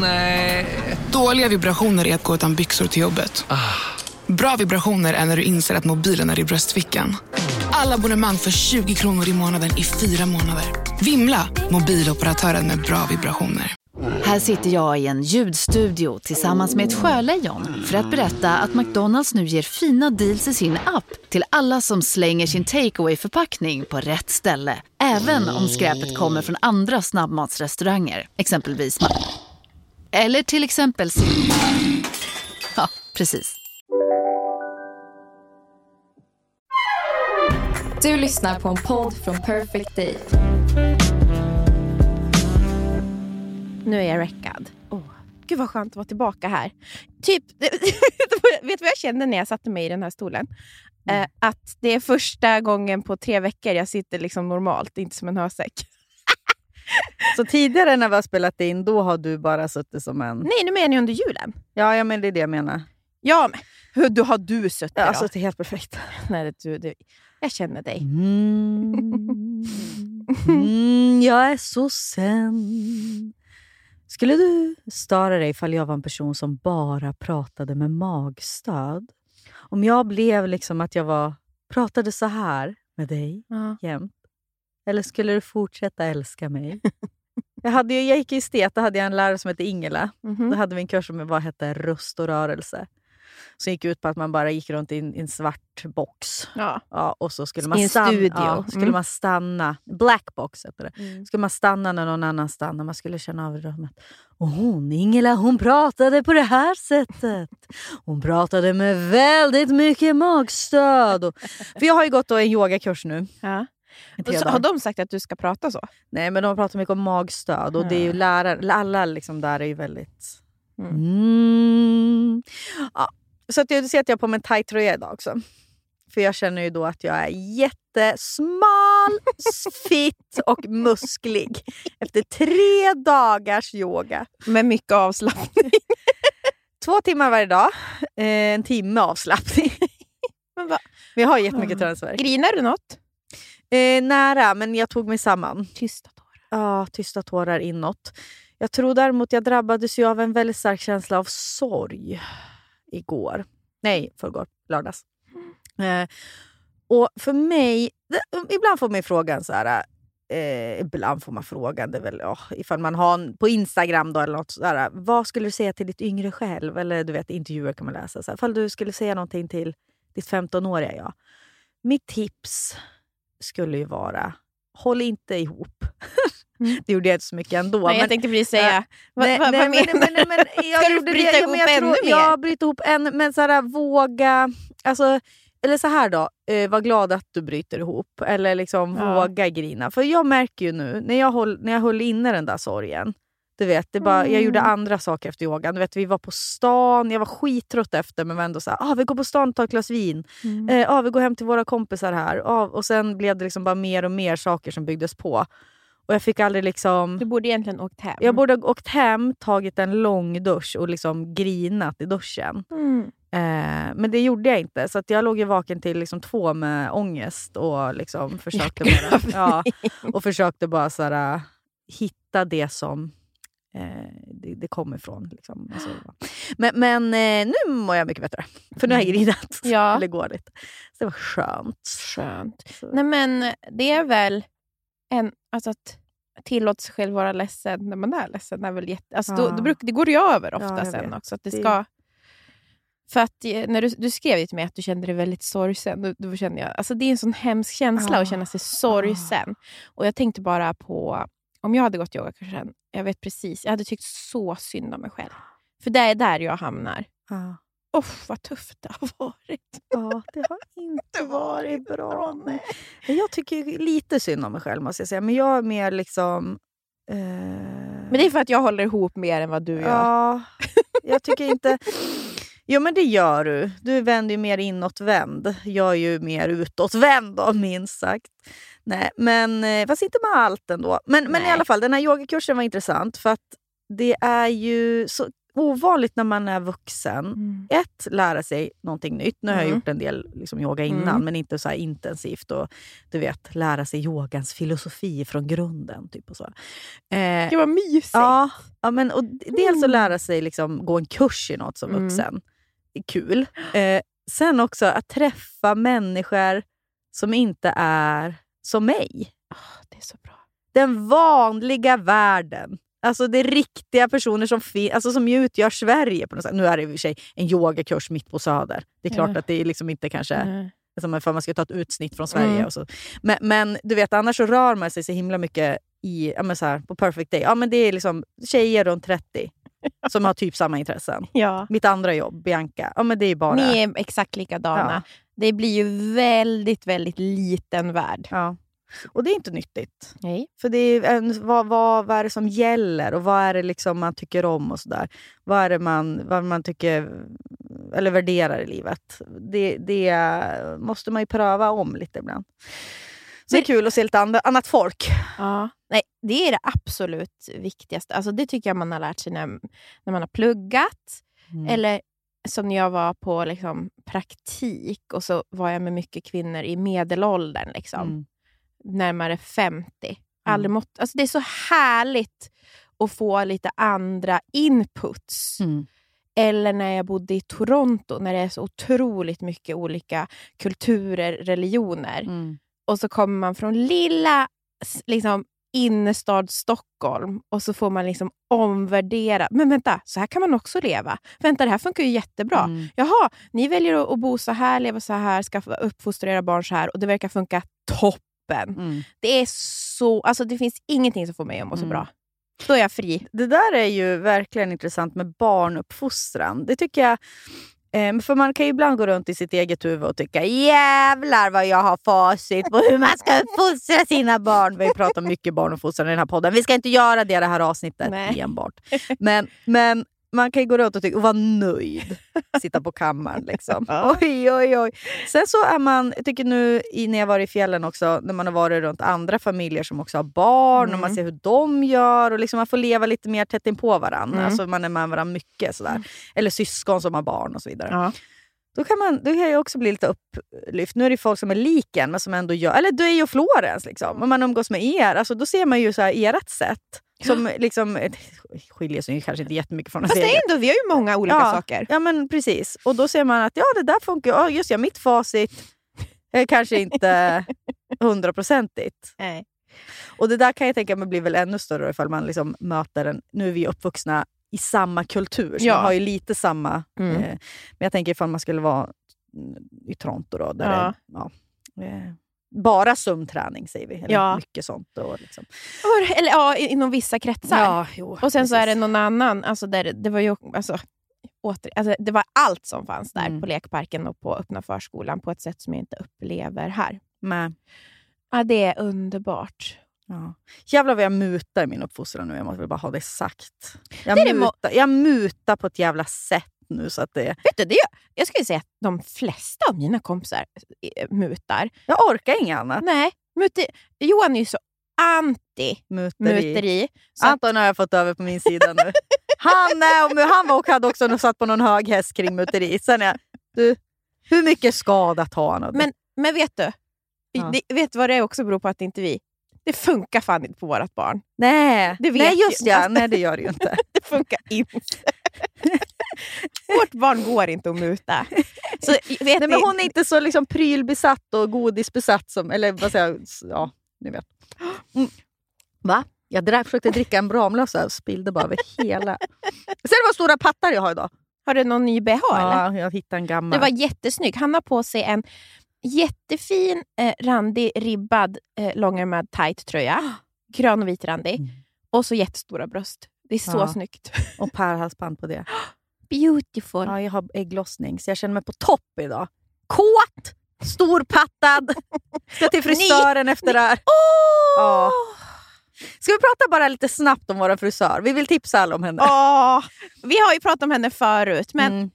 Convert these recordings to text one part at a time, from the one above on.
Nej. Dåliga vibrationer är att gå utan byxor till jobbet. Bra vibrationer är när du inser att mobilen är i bröstfickan. Alla abonnemang för 20 kronor i månaden i fyra månader. Vimla! Mobiloperatören med bra vibrationer. Här sitter jag i en ljudstudio tillsammans med ett sjölejon för att berätta att McDonalds nu ger fina deals i sin app till alla som slänger sin takeaway förpackning på rätt ställe. Även om skräpet kommer från andra snabbmatsrestauranger, exempelvis Eller till exempel Ja, precis. Du lyssnar på en podd från Perfect Day. Nu är jag räckad. Oh. Gud vad skönt att vara tillbaka här. Typ, vet du vad jag kände när jag satte mig i den här stolen? Eh, att det är första gången på tre veckor jag sitter liksom normalt, inte som en hösäck. Så tidigare när vi har spelat in, då har du bara suttit som en... Nej, nu menar jag under julen. Ja, ja men det är det jag menar. Ja, men hur då har du suttit Jag har då? suttit helt perfekt. Nej, det, du, det, jag känner dig. Mm. Mm, jag är så sen. Skulle du störa dig ifall jag var en person som bara pratade med magstöd? Om jag blev liksom att jag var pratade så här med dig Ja. jämt? Eller skulle du fortsätta älska mig? jag, hade ju, jag gick i estet, då hade jag en lärare som hette Ingela. Mhm. Då hade vi en kurs som vad hette röst och rörelse. Som gick ut på att man bara gick runt i en, i en svart box. Ja. Ja, och så skulle I man, en stanna, studio. ja, skulle Mm. man stanna. Black box heter det. Mm. Skulle man stanna när någon annan stannade. Man skulle känna av i rummet. Och hon, Ingela, hon pratade på det här sättet. Hon pratade med väldigt mycket magstöd. Och, för jag har ju gått en yogakurs nu. Ja. Så, har de sagt att du ska prata så? Nej, men de pratar mycket om magstöd. Och det är ju Ja. lärare, alla liksom där är ju väldigt... Mm. Mm. Ja. Så att jag ser att jag har på mig en tight tröja idag också. För jag känner ju då att jag är jättesmal, fitt och musklig. Efter tre dagars yoga. Med mycket avslappning. Två timmar varje dag. Eh, en timme avslappning. Men va? Men jag har jättemycket träningsvärk. Grinar du något? Eh, nära, men jag tog mig samman. Tysta tårar. Ja, tysta tårar inåt. Jag tror däremot jag drabbades ju av en väldigt stark känsla av sorg igår. Nej, förrgår. Lördags. Eh, och för mig... det- Ibland får man frågan så här... Eh, ibland får man frågan, det är väl, ja, ifall man har en, på Instagram då, eller något sådär. Vad skulle du säga till ditt yngre själv? Eller du vet, intervjuer kan man läsa. Så här, ifall du skulle säga någonting till ditt 15-åriga jag. Mitt tips skulle ju vara, håll inte ihop. Mm. det gjorde jag inte så mycket ändå. Nej, jag men- tänkte precis säga, Äh, vad, Nej, vad, nej, vad men- menar men- men- men jag Ska du bryta det, ihop jag ännu mer? Ja, bryta ihop ännu Men så här, våga... Alltså, eller så här då, eh, var glad att du bryter ihop. Eller liksom Ja. våga grina. För jag märker ju nu, när jag, håll, när jag höll inne den där sorgen. Du vet, det bara, Jag gjorde Mm. andra saker efter yogan. Du vet, vi var på stan, jag var skittrött efter men var ändå så här, ah, vi går på stan och tar ett glas vin. Mm. Eh, ah, vi går hem till våra kompisar här. Ah, och sen blev det liksom bara mer och mer saker som byggdes på. Och jag fick aldrig liksom... Du borde egentligen åkt hem. Jag borde ha åkt hem, tagit en lång dusch och liksom grinat i duschen. Mm. Eh, men det gjorde jag inte. Så jag låg ju vaken till liksom två med ångest och liksom försökte bara, ja, och försökte bara så här, äh, hitta det som det, det kom ifrån. Liksom. Men men eh, nu mår jag mycket bättre. För nu har jag grinat. Ja. Eller går lite. Så det var skönt. Skönt. Så. Nej, men det är väl en, alltså att tillåta sig själv vara ledsen när man är ledsen. Är väl jätte, alltså då, Ja. då bruk, det går ju över ofta Ja, sen vet. också. Att det Det- ska, för att eh, när du, du skrev ju till mig att du kände dig väldigt sorgsen. Då, då kände jag, alltså det är en sån hemsk känsla Ah. att känna sig sorgsen. Och jag tänkte bara på, om jag hade gått yogakursen, jag vet precis, jag hade tyckt så synd om mig själv. För det är där jag hamnar. Ja. Uff, vad tufft det har varit. ja, det har inte varit bra. Men Jag tycker lite synd om mig själv måste jag säga. Men jag är mer liksom... Eh... Men det är för att jag håller ihop mer än vad du gör. Ja, jag tycker inte... Jo men det gör du. Du vänder ju mer inåtvänd. Jag är ju mer utåtvänd då, minst sagt. Nej, men, eh, fast inte med allt ändå. Men, men i alla fall, den här yogakursen var intressant för att det är ju så ovanligt när man är vuxen. Mm. Ett, lära sig någonting nytt. Nu har jag Mm. gjort en del liksom, yoga innan, Mm. men inte så intensivt. Och, du vet, lära sig yogans filosofi från grunden. Typ och så. Eh, Gud vad mysigt. ja, ja, men, och dels att Mm. lära sig liksom, gå en kurs i något som Mm. vuxen. Det är kul. Eh, sen också att träffa människor som inte är som mig. Det är så bra. Den vanliga världen. Alltså det är riktiga personer som, alltså som utgör Sverige. på något sätt. Nu är det i och för sig en yogakurs mitt på Söder. Det är klart Ja. att det är liksom inte kanske Nej. som ifall man ska ta ett utsnitt från Sverige. Mm. Och så. Men, men du vet, annars så rör man sig så himla mycket i, ja, så här, på Perfect Day. Ja, men det är liksom tjejer runt 30 som har typ samma intressen. Ja. Mitt andra jobb, Bianca, ja, men det är bara... Ni är exakt likadana. Det blir ju väldigt, väldigt liten värld. Ja. Och det är inte nyttigt. Nej. För det är en, vad, vad, vad är det som gäller och vad är det liksom man tycker om och sådär. Vad är det man, vad man tycker eller värderar i livet. Det, det måste man ju pröva om lite ibland. Så det är kul att se lite and, annat folk. Ja. Nej, det är det absolut viktigaste. Alltså, det tycker jag man har lärt sig när, när man har pluggat. Mm. Eller som när jag var på liksom, praktik och så var jag med mycket kvinnor i medelåldern. Liksom. Mm. Närmare 50. Aldrig mått, alltså, det är så härligt att få lite andra inputs. Mm. Eller när jag bodde i Toronto, när det är så otroligt mycket olika kulturer, religioner. Mm. Och så kommer man från lilla liksom, innerstad Stockholm och så får man liksom omvärdera. Men vänta, så här kan man också leva. Vänta, det här funkar ju jättebra. Mm. Jaha, ni väljer att, bo så här, leva så här, skaffa, uppfostra era barn så här och det verkar funka toppen. Mm. Det är så, alltså det finns ingenting som får mig att må så Mm. bra. Då är jag fri. Det där är ju verkligen intressant med barnuppfostran. Det tycker jag... Eh, för man kan ju ibland gå runt i sitt eget huvud och tycka jävlar vad jag har facit på hur man ska uppfostra sina barn. Vi har ju pratat mycket barnuppfostran i den här podden. Vi ska inte göra det i det här avsnittet Nej. enbart. Men, men man kan ju gå runt och, tycka, och vara nöjd. Sitta på kammaren liksom. Ja. Oj, oj, oj. Sen så är man, jag tycker nu i- när jag varit i fjällen också, när man har varit runt andra familjer som också har barn och man Mm. ser hur de gör och liksom man får leva lite mer tätt in på varandra. Mm. Alltså man är med varandra mycket. Sådär. Eller syskon som har barn och så vidare. Ja. Då kan, man, då kan jag också bli lite upplyft. Nu är det folk som är lik en, men som ändå gör... Eller du är ju Florens, liksom. om man umgås med er. Alltså, då ser man ju så här, ert sätt. Som liksom, det skiljer sig kanske inte jättemycket från Fast det är ändå, vi har ju många olika Ja. saker. Ja men precis. Och då ser man att ja, det där funkar. Ja, just ja, mitt facit är kanske inte hundraprocentigt. Nej. Och det där kan jag tänka mig blir väl ännu större ifall man liksom möter en... Nu är vi uppvuxna i samma kultur, så Ja. man har ju lite samma... Mm. Eh, men jag tänker ifall man skulle vara i Toronto då, där Ja. det ja, eh, bara sömnträning säger vi. Eller Ja. mycket sånt. Och liksom. Eller ja, inom vissa kretsar. Ja, jo, Och sen så är det precis. någon annan, alltså där, det var ju alltså, åter, alltså, det var allt som fanns där Mm. på lekparken och på öppna förskolan på ett sätt som jag inte upplever här. Men, Ja, det är underbart. ja. Jävlar vad jag mutar i min uppfostran nu. Jag måste väl bara ha det sagt. Jag, Det mutar, jag mutar på ett jävla sätt nu så att det... Vet du, det är, jag skulle säga att de flesta av mina kompisar eh, mutar. Jag orkar inget annat. Nej, muti, Johan är ju så anti Muteri. muteri. Så att, Anton har jag fått över på min sida nu. Han, är, och han var och hade också satt på någon hög häst kring muteri. Sen är du, hur mycket skadat har han? av det? Men- men vet du, Ja. det, vet du vad det också beror på att inte vi... Det funkar fan inte på vårt barn. nej, det vet nej, ju. just ja. Alltså- Nej, det gör det ju inte. Det funkar inte. Vårt barn går inte att muta. Så, Nej, men hon är inte så liksom prylbesatt och godisbesatt som... Eller vad säger jag? Ja, ni vet. Mm. Va? Jag drack, försökte dricka en Ramlösa och spillde bara över hela... Ser du vad stora pattar jag har idag? Har du någon ny bh eller? Ja, jag hittade en gammal. Det var jättesnygg. Han har på sig en jättefin, eh, randig, ribbad, eh, långärmad tight tröja. Grön och vit randig. Mm. Och så jättestora bröst. Det är så Ja. snyggt. Och pärlhalsband på det. Beautiful. Ja, jag har ägglossning så jag känner mig på topp idag. Kåt, storpattad, ska till frisören efter det här. Ja. Ska vi prata bara lite snabbt om vår frisör? Vi vill tipsa alla om henne. Åh, vi har ju pratat om henne förut, men Mm.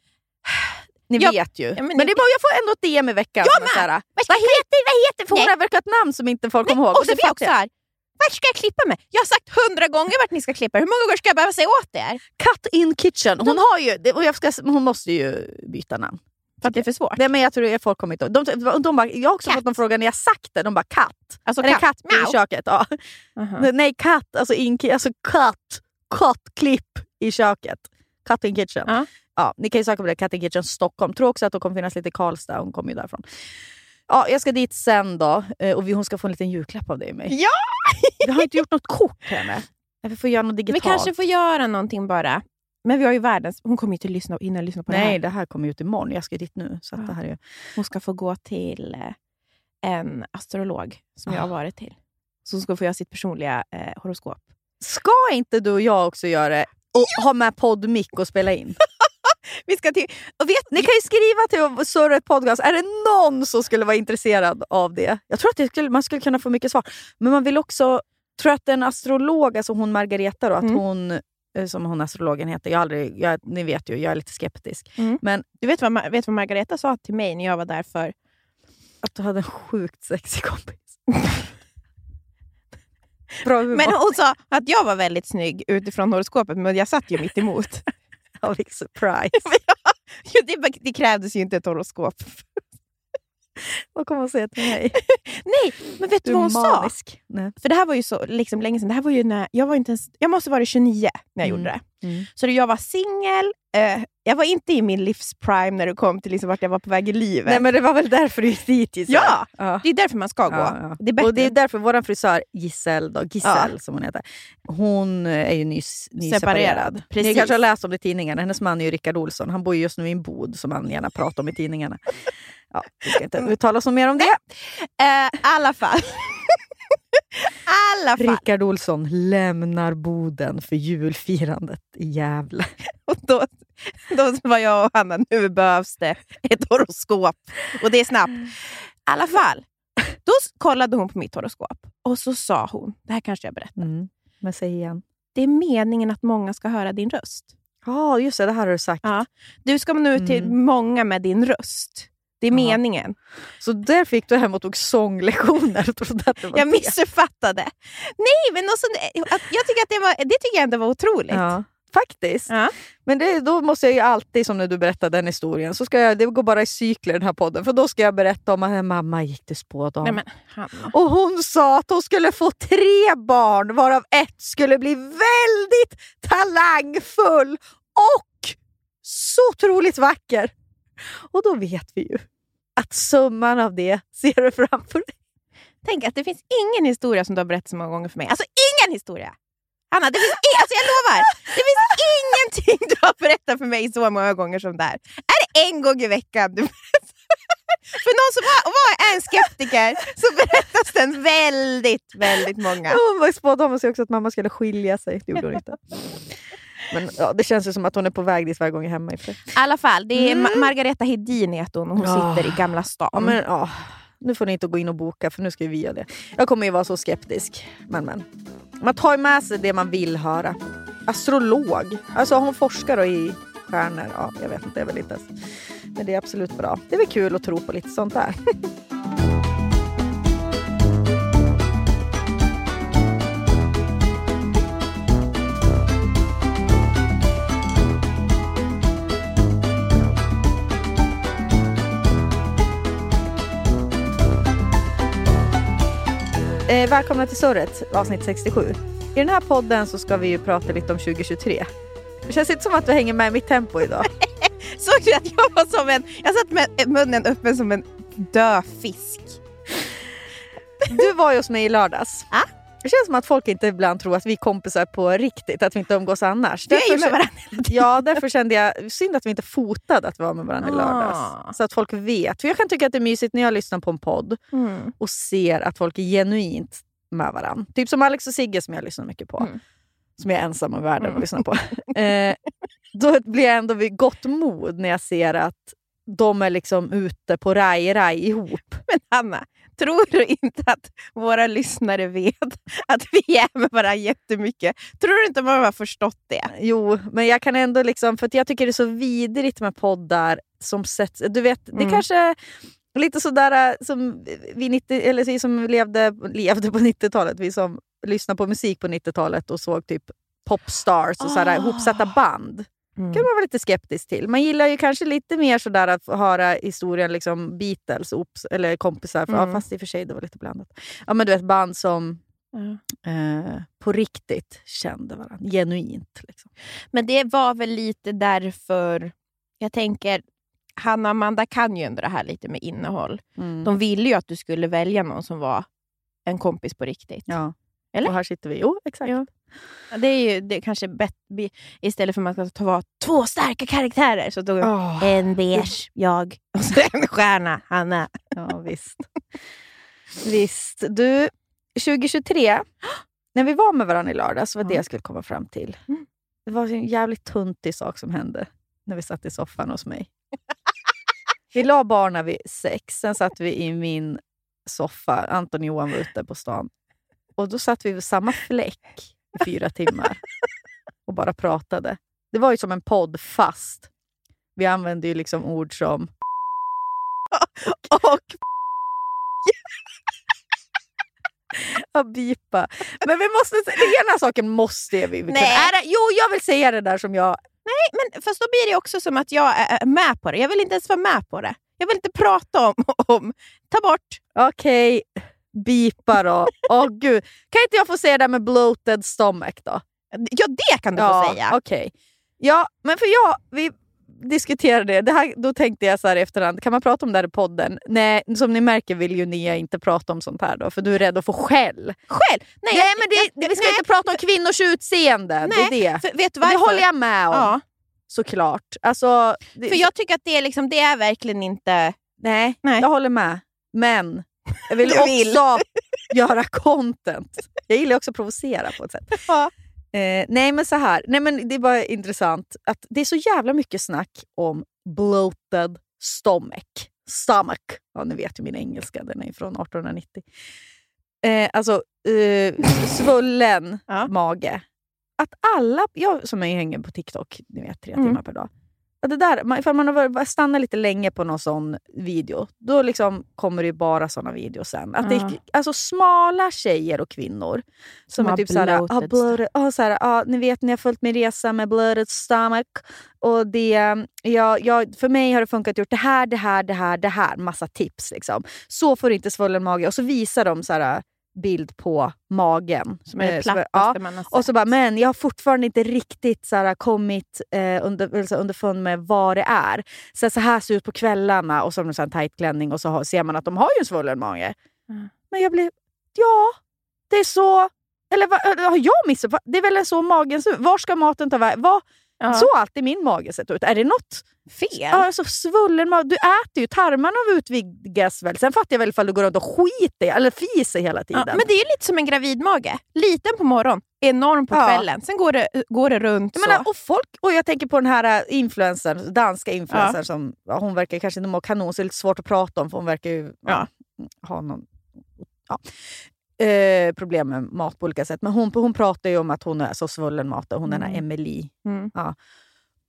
Ni Jag- vet ju. men men ni- det var, jag får ändå ett DM i veckan. Jag är med! så vad heter, vad heter för hon Nej. har verkligen ett namn som inte folk kommer ihåg. och Och det Sofia fattar också jag. här. Vart ska jag klippa mig? Jag har sagt hundra gånger vart ni ska klippa er. Hur många gånger ska jag behöva säga åt er? Cut in kitchen. Hon, har ju, och jag ska, hon måste ju byta namn. För att det är för svårt. Nej, men jag tror att folk kommer inte ihåg. de, de, de bara, Jag har också Katt. fått en fråga när jag sagt det. De bara katt. Alltså katt Miau. i köket? Ja. Aha. Nej, katt. Alltså, in, alltså katt. Kattklipp i köket. Cut in kitchen. Ja. Ja, ni kan ju söka på det. Cut in kitchen Stockholm. Tror också att det kommer finnas lite i Karlstad. Hon kommer ju därifrån. Ja, jag ska dit sen då eh, och vi, hon ska få en liten julklapp av dig och mig. Ja! Vi har inte gjort något kort till henne. Vi får göra något Vi digitalt. kanske får göra någonting bara. Men vi har ju världens... Hon kommer ju inte lyssna, hinna lyssna på det Nej, här. det här kommer ut imorgon. Jag ska dit nu. Så Ja. det här är... Hon ska få gå till eh, en astrolog som jag har Ah. varit till. Så hon ska få göra sitt personliga eh, horoskop. Ska inte du och jag också göra det? Och ha med poddmick och spela in? Vi ska till... Och vet, Ni kan ju skriva till Surret Podcast. Är det någon som skulle vara intresserad av det? Jag tror att det skulle, man skulle kunna få mycket svar. Men man vill också... tror att en astrolog, alltså hon Margareta, då, att Mm. hon, eh, som hon astrologen heter, jag aldrig, jag, ni vet ju, jag är lite skeptisk. Mm. Men du vet vad, vet vad Margareta sa till mig när jag var där för... att du hade en sjukt sexig kompis. Bra humor. Men hon sa att jag var väldigt snygg utifrån horoskopet, men jag satt ju mitt emot. Ja, vilken surprise. Det, det krävdes ju inte ett horoskop. Vad kommer hon säga till mig? Nej, men vet du Du vad hon sa? manisk. Nej. För det här var ju så liksom, länge sedan. Det här var ju när, jag, var inte ens, jag måste vara 29 när jag Mm. gjorde det. Mm. Så jag var singel. Eh, jag var inte i min livsprime när det kom till liksom vart jag var på väg i livet. Nej, men det var väl därför du gick dit gissar Ja! ja. Det är därför man ska gå. Ja, ja. Det och det är därför vår frisör Giselle, då, Giselle som hon heter, hon är ju nys, nyseparerad. Separerad, Ni precis. kanske har läst om det i tidningarna. Hennes man är ju Rickard Olsson. Han bor ju just nu i en bod som han gärna pratar om i tidningarna. Ja, vi ska inte uttala så mer om det. Eh, alla fall. alla fall. Rickard Olsson lämnar boden för julfirandet i Gävle. Och då, då var jag och Hanna, nu behövs det ett horoskop. Och det är snabbt. I alla fall. Då kollade hon på mitt horoskop och så sa hon, det här kanske jag berättar. Mm. Men säg igen. Det är meningen att många ska höra din röst. Ja, just det. Det här har du sagt. Ja. Du ska nå ut till Mm. många med din röst. Det är Ja. meningen. Så där fick du hem och tog sånglektioner trodde att det var Jag missuppfattade. Nej, men också, att jag tycker att det, var, det tycker jag ändå var otroligt. Ja, faktiskt. Ja. Men det, då måste jag ju alltid, som när du berättade den historien, så ska jag, det går bara i cykler den här podden. För då ska jag berätta om att mamma gick till spådam. Och hon sa att hon skulle få tre barn varav ett skulle bli väldigt talangfull och så otroligt vacker. Och då vet vi ju att summan av det ser du framför dig. Tänk att det finns ingen historia som du har berättat så många gånger för mig. Alltså ingen historia! Hanna, det finns i- alltså jag lovar! Det finns ingenting du har berättat för mig så många gånger som det här. Är det en gång i veckan du berättar? För någon som var, var en skeptiker så berättas den väldigt, väldigt många. Hon var spådamen sa också att mamma skulle skilja sig. Det gjorde hon inte. Men ja, det känns ju som att hon är på väg dit varje gång jag är hemma. i alla fall, det är Mm. Ma- Margareta Hedin heter hon och hon Ja. sitter i Gamla stan. Ja, men, ja, nu får ni inte gå in och boka för nu ska vi göra det. Jag kommer ju vara så skeptisk. Men, men. Man tar ju med sig det man vill höra. Astrolog. Alltså hon forskar då i stjärnor. Ja, jag vet inte, det är väl inte. Men det är absolut bra. Det är väl kul att tro på lite sånt där. Eh, välkomna till Surret, avsnitt 67. I den här podden så ska vi ju prata lite om 2023. Det känns inte som att du hänger med i mitt tempo idag. Såg du att jag var som en... Jag satt med munnen öppen som en död fisk. Du var ju hos mig i lördags. Ja. Det känns som att folk inte ibland tror att vi är kompisar på riktigt, att vi inte umgås annars. Vi är ju med varandra. Ja, därför kände jag synd att vi inte fotade att vi var med varandra i Ah. lördags. Så att folk vet. För jag kan tycka att det är mysigt när jag lyssnar på en podd Mm. och ser att folk är genuint med varandra. Typ som Alex och Sigge som jag lyssnar mycket på. Mm. Som jag är ensam i världen Mm. att lyssna på. eh, då blir jag ändå vid gott mod när jag ser att de är liksom ute på raj-raj ihop. Men Hanna, tror du inte att våra lyssnare vet att vi är med varandra jättemycket? Tror du inte man har förstått det? Jo, men jag kan ändå liksom, för jag tycker det är så vidrigt med poddar som sätts... Du vet, det Mm. kanske är lite sådär äh, som vi, 90, eller vi som levde, levde på 90-talet, vi som lyssnade på musik på 90-talet och såg typ popstars och sådär, Ah. ihopsatta band. Mm. kan man vara lite skeptisk till. Man gillar ju kanske lite mer sådär att höra historien liksom Beatles, ops, eller kompisar, för, Mm. ja, fast i och för sig det var lite blandat. Ja, men du vet band som Ja. eh, på riktigt kände varandra, genuint. Liksom. Men det var väl lite därför, jag tänker, Hanna och Amanda kan ju ändå det här lite med innehåll. Mm. De ville ju att du skulle välja någon som var en kompis på riktigt. Ja. Eller? Och här sitter vi. Jo, exakt. Ja. Det är ju det är kanske bättre, istället för att man ska ta två starka karaktärer, så tog Åh, en beige, jag, och så en stjärna, Hanna. ja, visst. visst. Du, 2023, när vi var med varandra i lördags, var det Ja. jag skulle komma fram till. Mm. Det var en jävligt tuntig sak som hände när vi satt i soffan hos mig. Vi la barnen vid sex, sen satt vi i min soffa. Anton och Johan var ute på stan. Och Då satt vi vid samma fläck i fyra timmar och bara pratade. Det var ju som en podd, fast vi använde ju liksom ord som... Och Ja, bipa. Men vi måste, den ena saken måste vi kunna... Nej. Är jo, jag vill säga det där som jag... Men fast då blir det också som att jag är med på det. Jag vill inte ens vara med på det. Jag vill inte prata om... om ta bort. Okej, bipa då. Åh gud. Kan inte jag få säga det där med bloated stomach då? Ja, det kan du få säga. Okej. Ja, men för jag, vi diskuterade det. det här, då tänkte jag så här i efterhand, kan man prata om det här i podden? Nej, som ni märker vill ju Nia inte prata om sånt här då, för du är rädd att få skäll. Själv? Nej, Nej, men det, jag- vi ska nej, inte prata om kvinnors utseende. Nej, det är det. För, vet du varför? det håller jag med om, Ja, såklart. Alltså, det, för jag tycker att det är, liksom, det är verkligen inte... nej, Nej. jag håller med. Men jag vill Du vill. också göra content. Jag gillar också att provocera på ett sätt. Ja. Eh, nej men så här, nej, men det är bara intressant att det är så jävla mycket snack om bloated stomach. Stomach. Ja, ni vet ju min engelska, den är från 1890. Eh, alltså eh, svullen Ja. mage. Att alla, jag som är hänger på TikTok, ni vet tre Mm. timmar per dag. Det där, ifall man har stannat lite länge på någon sån video, då liksom kommer det ju bara såna videos sen. Att det Ja. är, alltså smala tjejer och kvinnor som, Som är typ såhär, ah, bloated ah, såhär, ah, ni vet ni har följt min resa med bloated stomach och det, jag, jag, för mig har det funkat att gjort det här, det här, det här, det här. Massa tips liksom. Så får du inte svullen mage. Och så visar de så här bild på magen. Som är det Eh, så bara, plattaste ja. man har sett. Och så bara, men jag har fortfarande inte riktigt så här, kommit eh, under, alltså, underfund med vad det är. Så, så här ser det ut på kvällarna och så har de en tight klänning och så har, ser man att de har ju en svullen mage. Mm. Men jag blev, ja, det är så... Eller vad, eller har jag missat? Det är väl så magen ser? Var ska maten ta vägen? Vad- ja. Så har alltid min mage sett ut. Är det något fel. Ja, alltså svullen mage. Du äter ju, tarmarna utvidgas väl. Sen fattar jag väl ifall du går runt och skiter eller fiser hela tiden. Ja, men det är ju lite som en gravidmage. Liten på morgonen, enorm på Ja. kvällen. Sen går det, går det runt jag, så. menar, och folk, och jag tänker på den här äh, influencern, danska influencern som hon verkar kanske inte må kanon, så det är lite svårt att prata om för hon verkar ju ha någon, ja, eh, problem med mat på olika sätt. Men hon, hon pratar ju om att hon är så svullen mat, hon är den här Mm. Emily. Mm.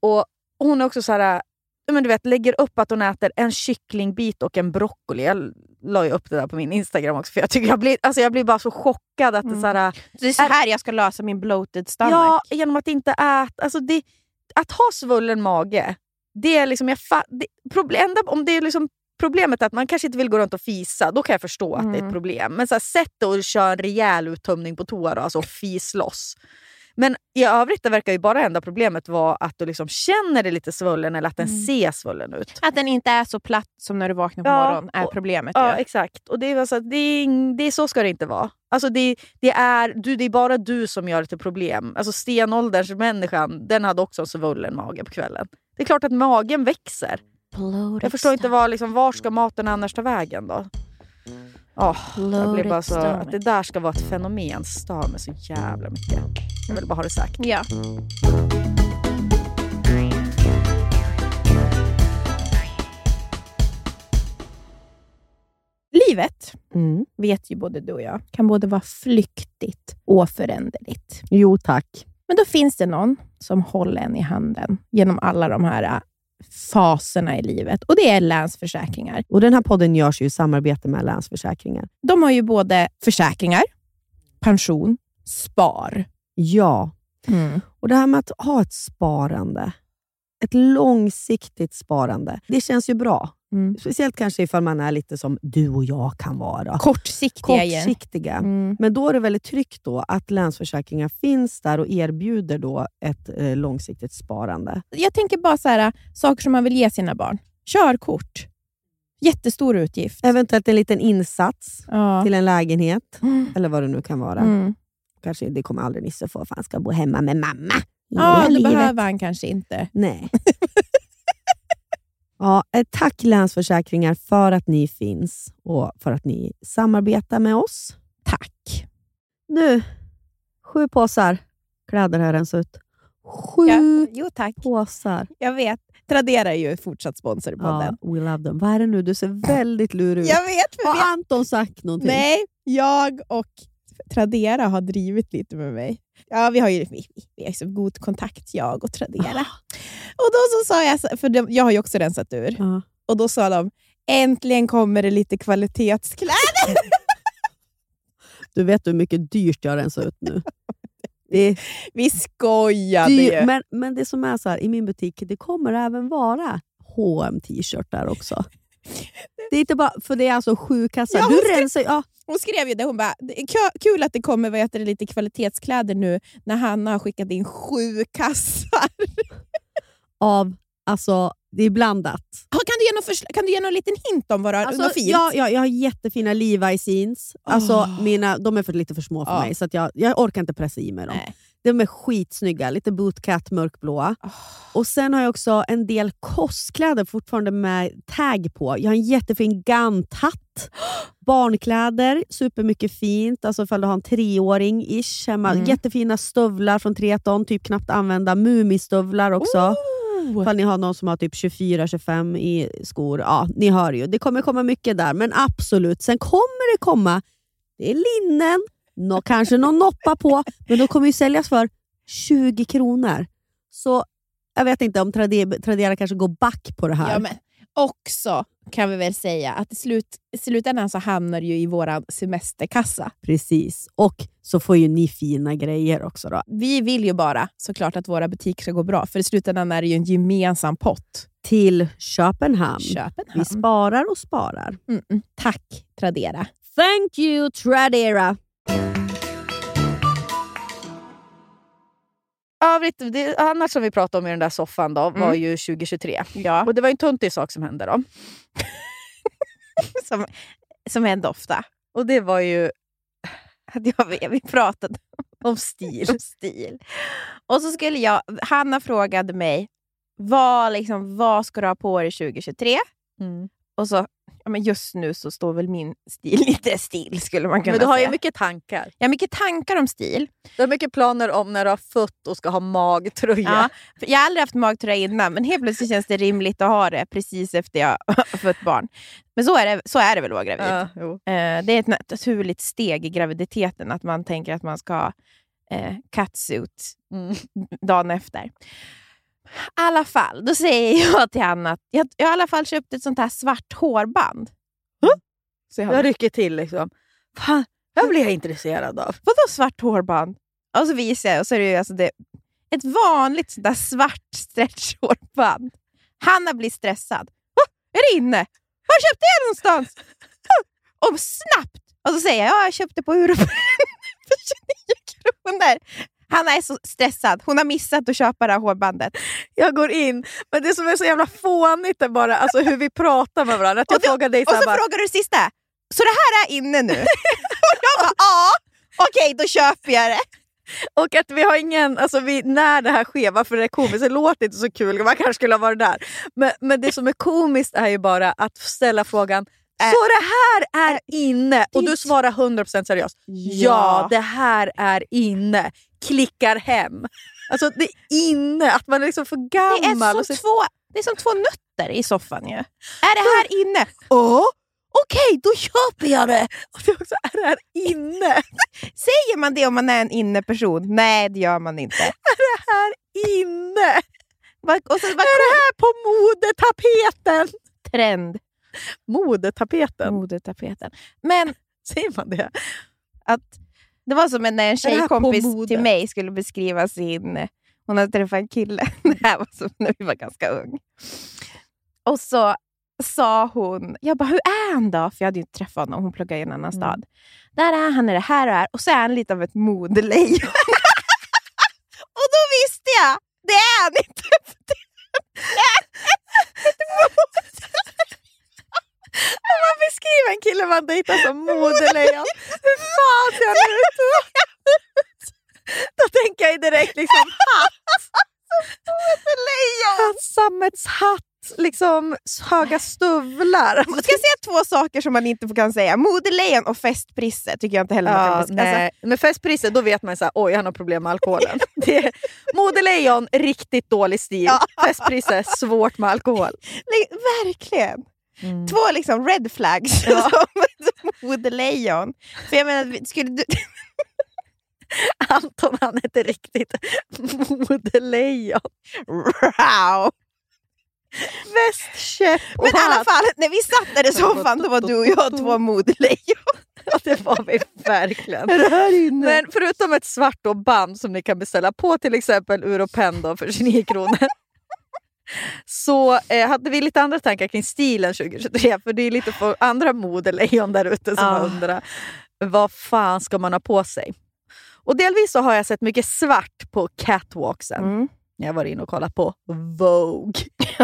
Och och hon är också så här, ja, men du vet, lägger upp att hon äter en kycklingbit och en broccoli. Jag la ju upp det där på min Instagram också, för jag, tycker jag, blir, alltså jag blir bara så chockad att det Mm. så här, Det är så här jag ska lösa min bloated stomach. Ja, genom att inte äta. Alltså det, att ha svullen mage, det är liksom... Jag fa, det, problem, om det är liksom problemet är att man kanske inte vill gå runt och fisa, då kan jag förstå att det är Mm. ett problem. Men så här, sätt dig och kör en rejäl uttömning på toa då, alltså och fis loss. Men i övrigt det verkar ju bara enda problemet vara att du liksom känner dig lite svullen eller att den Mm. ser svullen ut. Att den inte är så platt som när du vaknar på Ja, morgonen är och- problemet. Ja, ju. exakt. Och det är, alltså, det är, det är så ska det inte vara. Alltså det, det, är, du, det är bara du som gör det till problem. Alltså stenålderns människan, den hade också en svullen mage på kvällen. Det är klart att magen växer. Jag förstår inte var, liksom, var ska maten annars ta vägen då? Åh, jag blir bara så, att det där ska vara ett fenomen stör mig så jävla mycket. Jag vill bara ha det sagt. Ja. Livet, vet ju både du och jag, kan både vara flyktigt och föränderligt. Jo tack. Men då finns det någon som håller en i handen genom alla de här äh, faserna i livet och det är Länsförsäkringar. Och Den här podden görs ju i samarbete med Länsförsäkringar. De har ju både försäkringar pension, spar. Ja, och det här med att ha ett sparande, ett långsiktigt sparande, det känns ju bra. Mm. Speciellt kanske ifall man är lite som du och jag kan vara. Kortsiktiga. Kortsiktiga. Mm. Men då är det väldigt tryggt då att Länsförsäkringar finns där och erbjuder då ett eh, långsiktigt sparande. Jag tänker bara så här, saker som man vill ge sina barn. Körkort. Jättestor utgift. Eventuellt en liten insats Ja. till en lägenhet, Mm. eller vad det nu kan vara. Mm. Kanske Det kommer aldrig Nisse få, för han ska bo hemma med mamma. Ja, det behöver han kanske inte. Nej. ja, eh, tack Länsförsäkringar för att ni finns och för att ni samarbetar med oss. Tack. Nu, sju påsar kläder har rensat ut. Sju Ja, jo, tack. påsar. Jag vet. Tradera är ju fortsatt sponsor i Ja, podden. we love them. Vad är det nu? Du ser väldigt lurig ut. Jag vet, Har Anton sagt någonting? Nej, jag och Tradera har drivit lite med mig. Ja, vi har ju vi, vi har så god kontakt, jag och Tradera. Och då så sa jag, för de, jag har ju också rensat ur, Ja. och då sa de äntligen kommer det lite kvalitetskläder. Du vet hur mycket dyrt jag har rensat ut nu. Det Vi skojade ju. men, men det som är så här, i min butik, det kommer även vara hm t-shirtar också. Det är inte bara, för det är alltså sju kassar. Ja, du rensar, ja, hon skrev ju det, hon bara, "Det är kul att det kommer vad heter det, lite kvalitetskläder nu när Hanna har skickat in sju kassar. av, alltså det är blandat. Ja, Kan du ge någon, kan du ge någon liten hint om vad du har Alltså, fint? ja, ja, jag har jättefina Levi's jeans. Alltså, Åh. mina, de är för, lite för små för Ja. mig, så jag, jag orkar inte pressa i mig dem. Nej. De är skitsnygga, lite bootcat mörkblåa. Åh. Och Sen har jag också en del kostkläder fortfarande med tag på. Jag har en jättefin Gant-hatt. Barnkläder, supermycket fint. Alltså ifall du har en treåring-ish hemma. Mm. Jättefina stövlar från Treton, typ knappt använda. Mumistövlar också. Oh. Ifall ni har någon som har typ 24-25 i skor. Ja, ni hör ju. Det kommer komma mycket där, men absolut. Sen kommer det komma, det är linnen, nå, kanske någon noppa på, men de kommer ju säljas för 20 kronor. Så jag vet inte om Trade- Tradera kanske går back på det här. Ja, men också kan vi väl säga att i, slut, i slutändan så hamnar det ju i vår semesterkassa. Precis. Och så får ju ni fina grejer också. då. Vi vill ju bara såklart att våra butiker ska gå bra, för i slutändan är det ju en gemensam pott. Till Köpenhamn. Köpenhamn. Vi sparar och sparar. Mm, mm. Tack Tradera. Thank you Tradera! Övrigt, det, annars som vi pratade om i den där soffan då, var Mm. ju 2023. Ja. Och det var en töntig sak som hände då. Som, som händer ofta. Och det var ju Att jag, vi pratade om stil. om stil. Och så skulle jag, Hanna frågade mig, vad, liksom, vad ska du ha på dig 2023? Mm. Och så, ja, men just nu så står väl min stil lite still skulle man kunna Men du har säga. ju mycket tankar. Jag har mycket tankar om stil. Du har mycket planer om när du har fött och ska ha magtröja. Ja, jag har aldrig haft magtröja innan, men helt plötsligt känns det rimligt att ha det precis efter jag har fött barn. Men så är det, så är det väl att vara gravid. Ja. Eh, det är ett naturligt steg i graviditeten att man tänker att man ska ha eh, catsuit Mm. dagen efter. I alla fall, då säger jag till Hanna att jag, jag har i alla fall köpt ett sånt här svart hårband. Så jag, Jag rycker till liksom. Fan, det blir jag intresserad av. Vadå svart hårband? Och så visar jag och så är det, ju alltså det ett vanligt sånt där svart stretchhårband. Hanna blir stressad. "Åh, är det inne? Var köpte jag någonstans? Åh, och snabbt! Och så säger jag ja, jag köpte på Europren för 29 kronor. Hanna är så stressad. Hon har missat att köpa det här hårbandet. Jag går in, men det som är så jävla fånigt är bara alltså, hur vi pratar med varandra. Att jag Och du- frågar dig så Och så bara, frågar du sista. Så det här är inne nu? och jag bara ja, okej då köper jag det. Och att vi har ingen, alltså vi, när det här sker, varför det är komiskt, det låter inte så kul, man kanske skulle ha varit där. Men, men det som är komiskt är ju bara att ställa frågan, så det här är inne? Och du svarar 100% seriöst. Ja, det här är inne. Klickar hem. Alltså det är inne, att man är liksom för Det är, gammal. som så, två, det är som två nötter i soffan ju. Är det här inne? Ja, okej då köper jag det. och det är också, är det här inne? Säger man det om man är en inneperson? Nej, det gör man inte. Det här inne? Och så, vad Är det här på modetapeten? trend? Modetapeten? Modetapeten. Men Säger man det? att Det var som när en tjejkompis till mig skulle beskriva sin... Hon hade träffat en kille. Det här var som när vi var ganska ung. Och så sa hon, jag bara, hur är han då? För jag hade ju inte träffat honom, hon pluggade i en annan stad. Där är han, är det här och här. Och så är han lite av ett modelejon. och då visste jag, det är han inte. Man beskriver en kille man dejtar som modelejon, hur fan ser han ut då? Då tänker jag direkt liksom hatt. Sammetshatt, liksom höga stövlar. Jag ska säga två saker som man inte kan säga. Modelejon och festprisse tycker jag inte heller man Ja, kan beskriva. Alltså, nej. Men festpriset, då vet man så här, oj han har problem med alkoholen. Det modelejon, riktigt dålig stil. Festpriset, svårt med alkohol. li- verkligen. Mm. Två liksom red flags som modelejon. För jag menar, skulle du... Anton han är inte riktigt modelejon. Wow. Västkäpp Men i alla fall, när vi satt där i soffan då var du och jag två modelejon. Ja, det var vi verkligen. Men förutom ett svart då band som ni kan beställa på till exempel Europen då för 29 kronor. Så eh, hade vi lite andra tankar kring stilen 2023. För det är lite för andra modelejon där ute som Ah. undrar vad fan ska man ha på sig? Och delvis så har jag sett mycket svart på catwalksen. Mm. Jag varit inne och kollat på Vogue.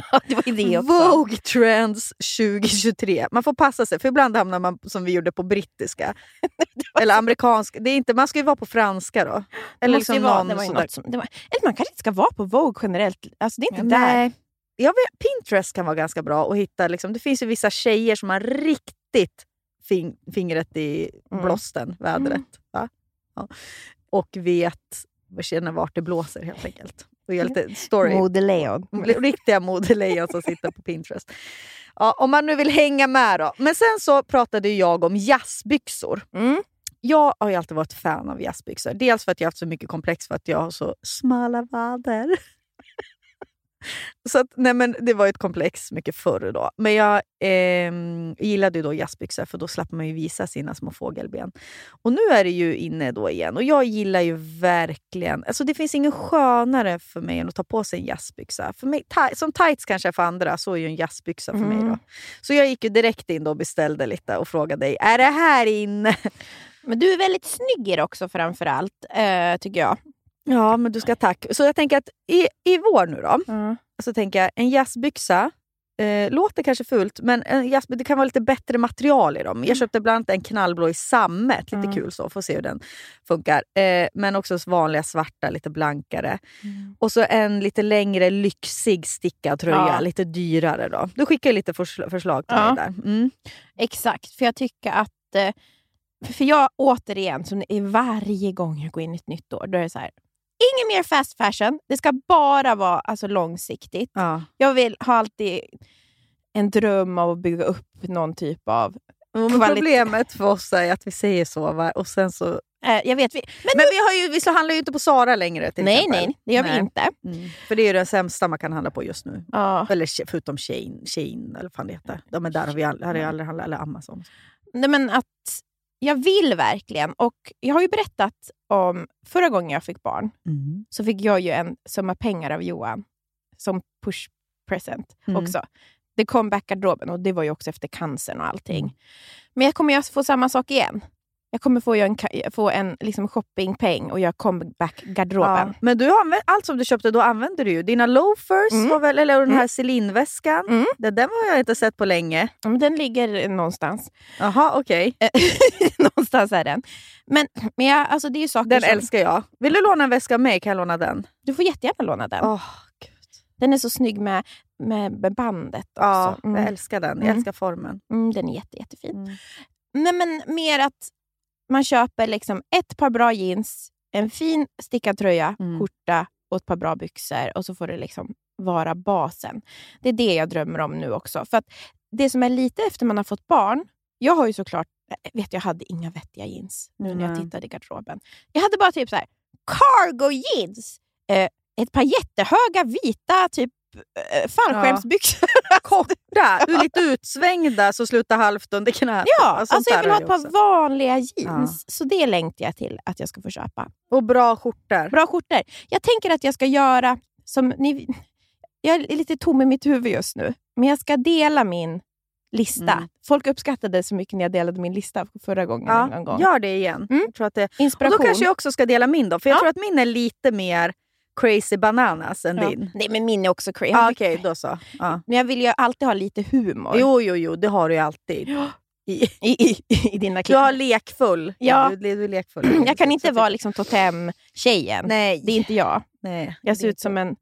det var det också. Vogue Trends 2023. Man får passa sig, för ibland hamnar man som vi gjorde på brittiska. Eller amerikanska. Det är inte, man ska ju vara på franska då. Eller liksom vara, någon var som, var, eller man kanske inte ska vara på Vogue generellt. Alltså, det är inte där. Nej. Jag vet, Pinterest kan vara ganska bra att hitta. Liksom, det finns ju vissa tjejer som har riktigt fing, fingret i Mm. blåsten, vädret. Va? Ja. Och vet, känner vart det blåser helt enkelt. Och gör lite story. Modelejon. Riktiga modelejon som sitter på Pinterest. Ja, om man nu vill hänga med då. Men sen så pratade jag om jazzbyxor. Mm. Jag har ju alltid varit fan av jazzbyxor. Dels för att jag har haft så mycket komplex för att jag har så smala vader. Så att, nej men det var ett komplex mycket förr då. Men jag ehm, gillade ju då jazzbyxor för då slapp man ju visa sina små fågelben. Och nu är det ju inne då igen och jag gillar ju verkligen... Alltså det finns ingen skönare för mig än att ta på sig en jazzbyxa. För mig, ti- som tights kanske för andra, så är ju en jazzbyxa för mig. Mm. då. Så jag gick ju direkt in då och beställde lite och frågade dig, är det här inne? Men du är väldigt snygg också framför allt, eh, tycker jag. Ja, men du ska tack. Så jag tänker att i, i vår nu då, Mm. så tänker jag en jazzbyxa, eh, låter kanske fult, men en jazz, det kan vara lite bättre material i dem. Jag köpte bland annat en knallblå i sammet, lite Mm. kul så, får se hur den funkar. Eh, men också vanliga svarta, lite blankare. Och så en lite längre lyxig stickad tröja, Ja. lite dyrare då. Du skickar lite försl- förslag till Ja. mig där. Mm. Exakt, för jag tycker att... Eh, för jag återigen, som i varje gång jag går in i ett nytt år, då är det så här. Ingen mer fast fashion. Det ska bara vara alltså, långsiktigt. Ja. Jag vill ha alltid en dröm av att bygga upp någon typ av... Kvalitet. Problemet för oss är att vi säger så, va? och sen så Eh, jag vet, vi, men, Men vi, har ju, vi så handlar ju inte på Sara längre till nej, exempel. nej, det gör vi Nej. inte. Mm. För det är ju den sämsta man kan handla på just nu. Ja. Eller förutom Shein, Shein eller vad fan det heter. De är där har vi all, har aldrig handlat, eller Amazon. Nej, men att jag vill verkligen. Och jag har ju berättat om förra gången jag fick barn. så fick jag ju en summa pengar av Johan som push present Mm. också. Det kom back-garderoben och det var ju också efter cancern och allting. Mm. Men jag kommer ju få samma sak igen. Jag kommer få, göra en, få en liksom shoppingpeng och jag comeback-garderoben. Ja. Men du har använt, allt som du köpte, då använder du ju. Dina loafers, Mm. väl, eller den här Mm. Celine-väskan. Mm. Den, den har jag inte sett på länge. Ja, men den ligger någonstans. Jaha, okej. någonstans är den. Men, men jag, alltså det är saker Den som... älskar jag. Vill du låna en väska av mig kan jag låna den. Du får jättegärna låna den. Åh, Gud. Den är så snygg med, med, bandet också. Ja, Mm. jag älskar den. Jag Mm. älskar formen. Mm, den är jätte, jättefin. Nej, men mer att man köper liksom ett par bra jeans, en fin stickad tröja, Mm. skjorta och ett par bra byxor och så får det liksom vara basen. Det är det jag drömmer om nu också. För att det som är lite efter man har fått barn, jag har ju såklart, vet jag hade inga vettiga jeans nu när jag tittade i garderoben. Jag hade bara typ så här cargo jeans, eh, ett par jättehöga vita typ eh, fallskärmsbyxor. Korta, du är lite utsvängda så slutar halvt under knät. Ja, alltså jag vill ha ett par vanliga jeans. Ja. Så det längtar jag till att jag ska få köpa. Och bra skjortor. Bra skjortor. Jag tänker att jag ska göra som ni... Jag är lite tom i mitt huvud just nu, men jag ska dela min lista. Mm. Folk uppskattade så mycket när jag delade min lista förra gången. Ja, en gång. gör det igen. Mm. Jag tror att det, och Inspiration. då kanske jag också ska dela min då, för jag Ja. tror att min är lite mer crazy bananas än ja. din. Nej, men min är också crazy. Ja, Okej, då så. Ja. Men jag vill ju alltid ha lite humor Jo, jo, jo, det har du ju alltid. I, i, i, dina du kläder. har lekfull. Ja. Du, du är lekfull. Jag kan inte vara liksom totem-tjejen. Nej. Det är inte jag. Nej. Jag ser ut som en...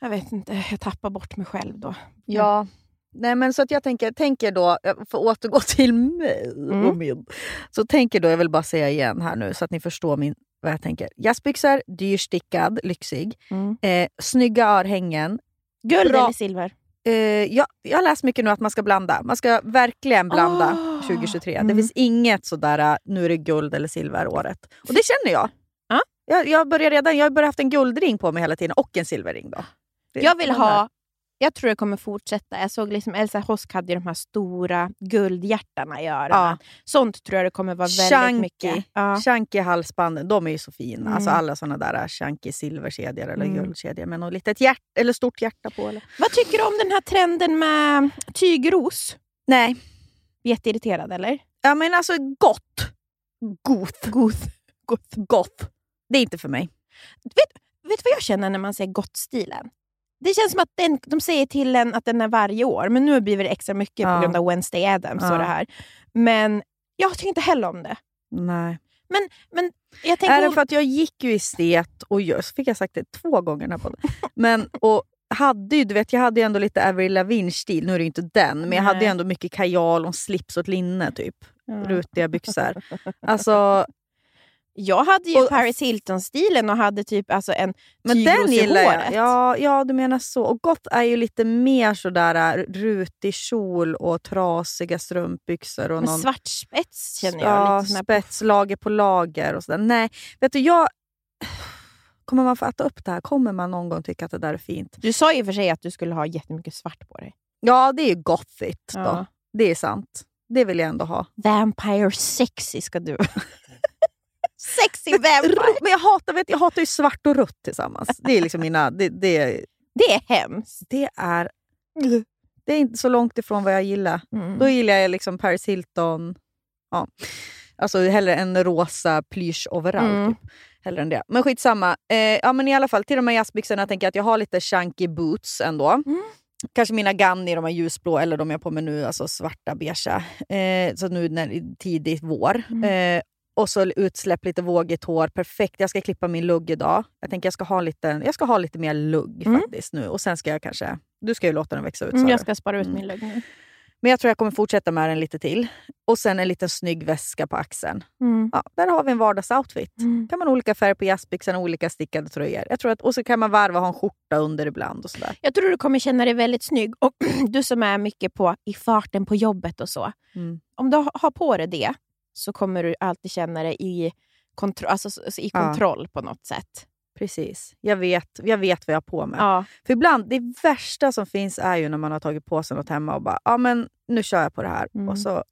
Jag vet inte, jag tappar bort mig själv då. Ja. Nej, men så att jag tänker, tänker då, för att återgå till mig Mm. och min. Så tänker då, jag vill bara säga igen här nu så att ni förstår min, vad jag tänker. Jazzbyxor, dyrstickad, lyxig. Mm. Eh, snygga örhängen. Guld Bra. eller silver? Eh, jag, jag har läst mycket nu att man ska blanda. Man ska verkligen blanda Ah. 2023. Det Mm. finns inget sådär, äh, nu är det guld eller silveråret. Och det känner jag. Ja. Jag, jag börjar redan, jag har börjat haft en guldring på mig hela tiden och en silverring. Då. Det- Jag vill ha... Jag tror det kommer fortsätta. Jag såg liksom Elsa Hosk hade ju de här stora guldhjärtarna i öronen. Sånt tror jag det kommer vara väldigt Chunky. mycket. Ja. Chunky halsbanden, de är ju så fina. Mm. Alltså alla såna där äh, chunky silverkedjor eller Mm. guldkedjor med något litet hjärt, eller stort hjärta på. Eller? Vad tycker du om den här trenden med tygros? Nej, Jätteirriterad eller? ja, men alltså gott. Goth. Goth. Goth. Goth. Det är inte för mig. Vet du vad jag känner när man säger gott-stilen? Det känns som att den, de säger till en att den är varje år, men nu blir det extra mycket Ja. på grund av Wednesday Addams och Ja. det här. Men jag tycker inte heller om det. Nej. Men jag tänker... Är det för att jag gick ju i stet och just fick jag sagt det två gånger den. Men, och hade ju, du vet, jag hade ju ändå lite Avril Lavigne-stil, nu är det ju inte den, men jag hade ju Nej. ändå mycket kajal och slips och ett linne typ. Ja. Rutiga byxor. Alltså, Jag hade ju Och- Paris Hilton-stilen och hade typ alltså en men den gillar jag. håret. Ja, ja, du menar så. Och gott är ju lite mer sådär äh, rutig kjol och trasiga strumpbyxor. Och Men någon, svart spets känner jag. ja, lite spets, lager på lager och sådär. Nej, vet du, jag... Kommer man få äta upp det här? Kommer man någon gång tycka att det där är fint? Du sa ju för sig att du skulle ha jättemycket svart på dig. Ja, det är ju gothigt då. Ja. Det är sant. Det vill jag ändå ha. Vampire sexy ska du Sexy vampire! Men jag hatar, vet, jag hatar ju svart och rött tillsammans. Det är liksom mina... Det, det, Det är hemskt. det är... Det är inte så långt ifrån vad jag gillar. Mm. Då gillar jag liksom Paris Hilton. Ja. Alltså hellre en rosa plysch-overall. Mm. Typ. Hellre än det. Men skitsamma. Eh, ja, men i alla fall, till de här jazzbyxorna tänker jag att jag har lite chunky boots ändå. Mm. Kanske mina Ganni, de här ljusblå, eller de jag har på mig nu, alltså svarta, beigea. Eh, så nu när, tidigt vår. Mm. Eh, och så utsläpp lite vågigt hår. Perfekt. Jag ska klippa min lugg idag. Jag tänker jag ska ha lite, jag ska ha lite mer lugg Mm. faktiskt nu. Och sen ska jag kanske... Du ska ju låta den växa ut. Mm, jag ska spara ut Mm. min lugg nu. Men jag tror jag kommer fortsätta med den lite till. Och sen en liten snygg väska på axeln. Mm. Ja, där har vi en vardagsoutfit. Mm. kan man olika färger på jazzbyxorna och olika stickade tröjor. Jag tror att, och så kan man varva och ha en skjorta under ibland. och sådär. Jag tror du kommer känna dig väldigt snygg. Och du som är mycket på i farten på jobbet och så. Mm. Om du har på dig det så kommer du alltid känna dig i, kontro- alltså, s- i Ja. kontroll på något sätt. Precis. Jag vet, jag vet vad jag har på mig. Ja. För ibland, det värsta som finns är ju när man har tagit på sig något hemma och bara, ja men nu kör jag på det här. Mm. Och så,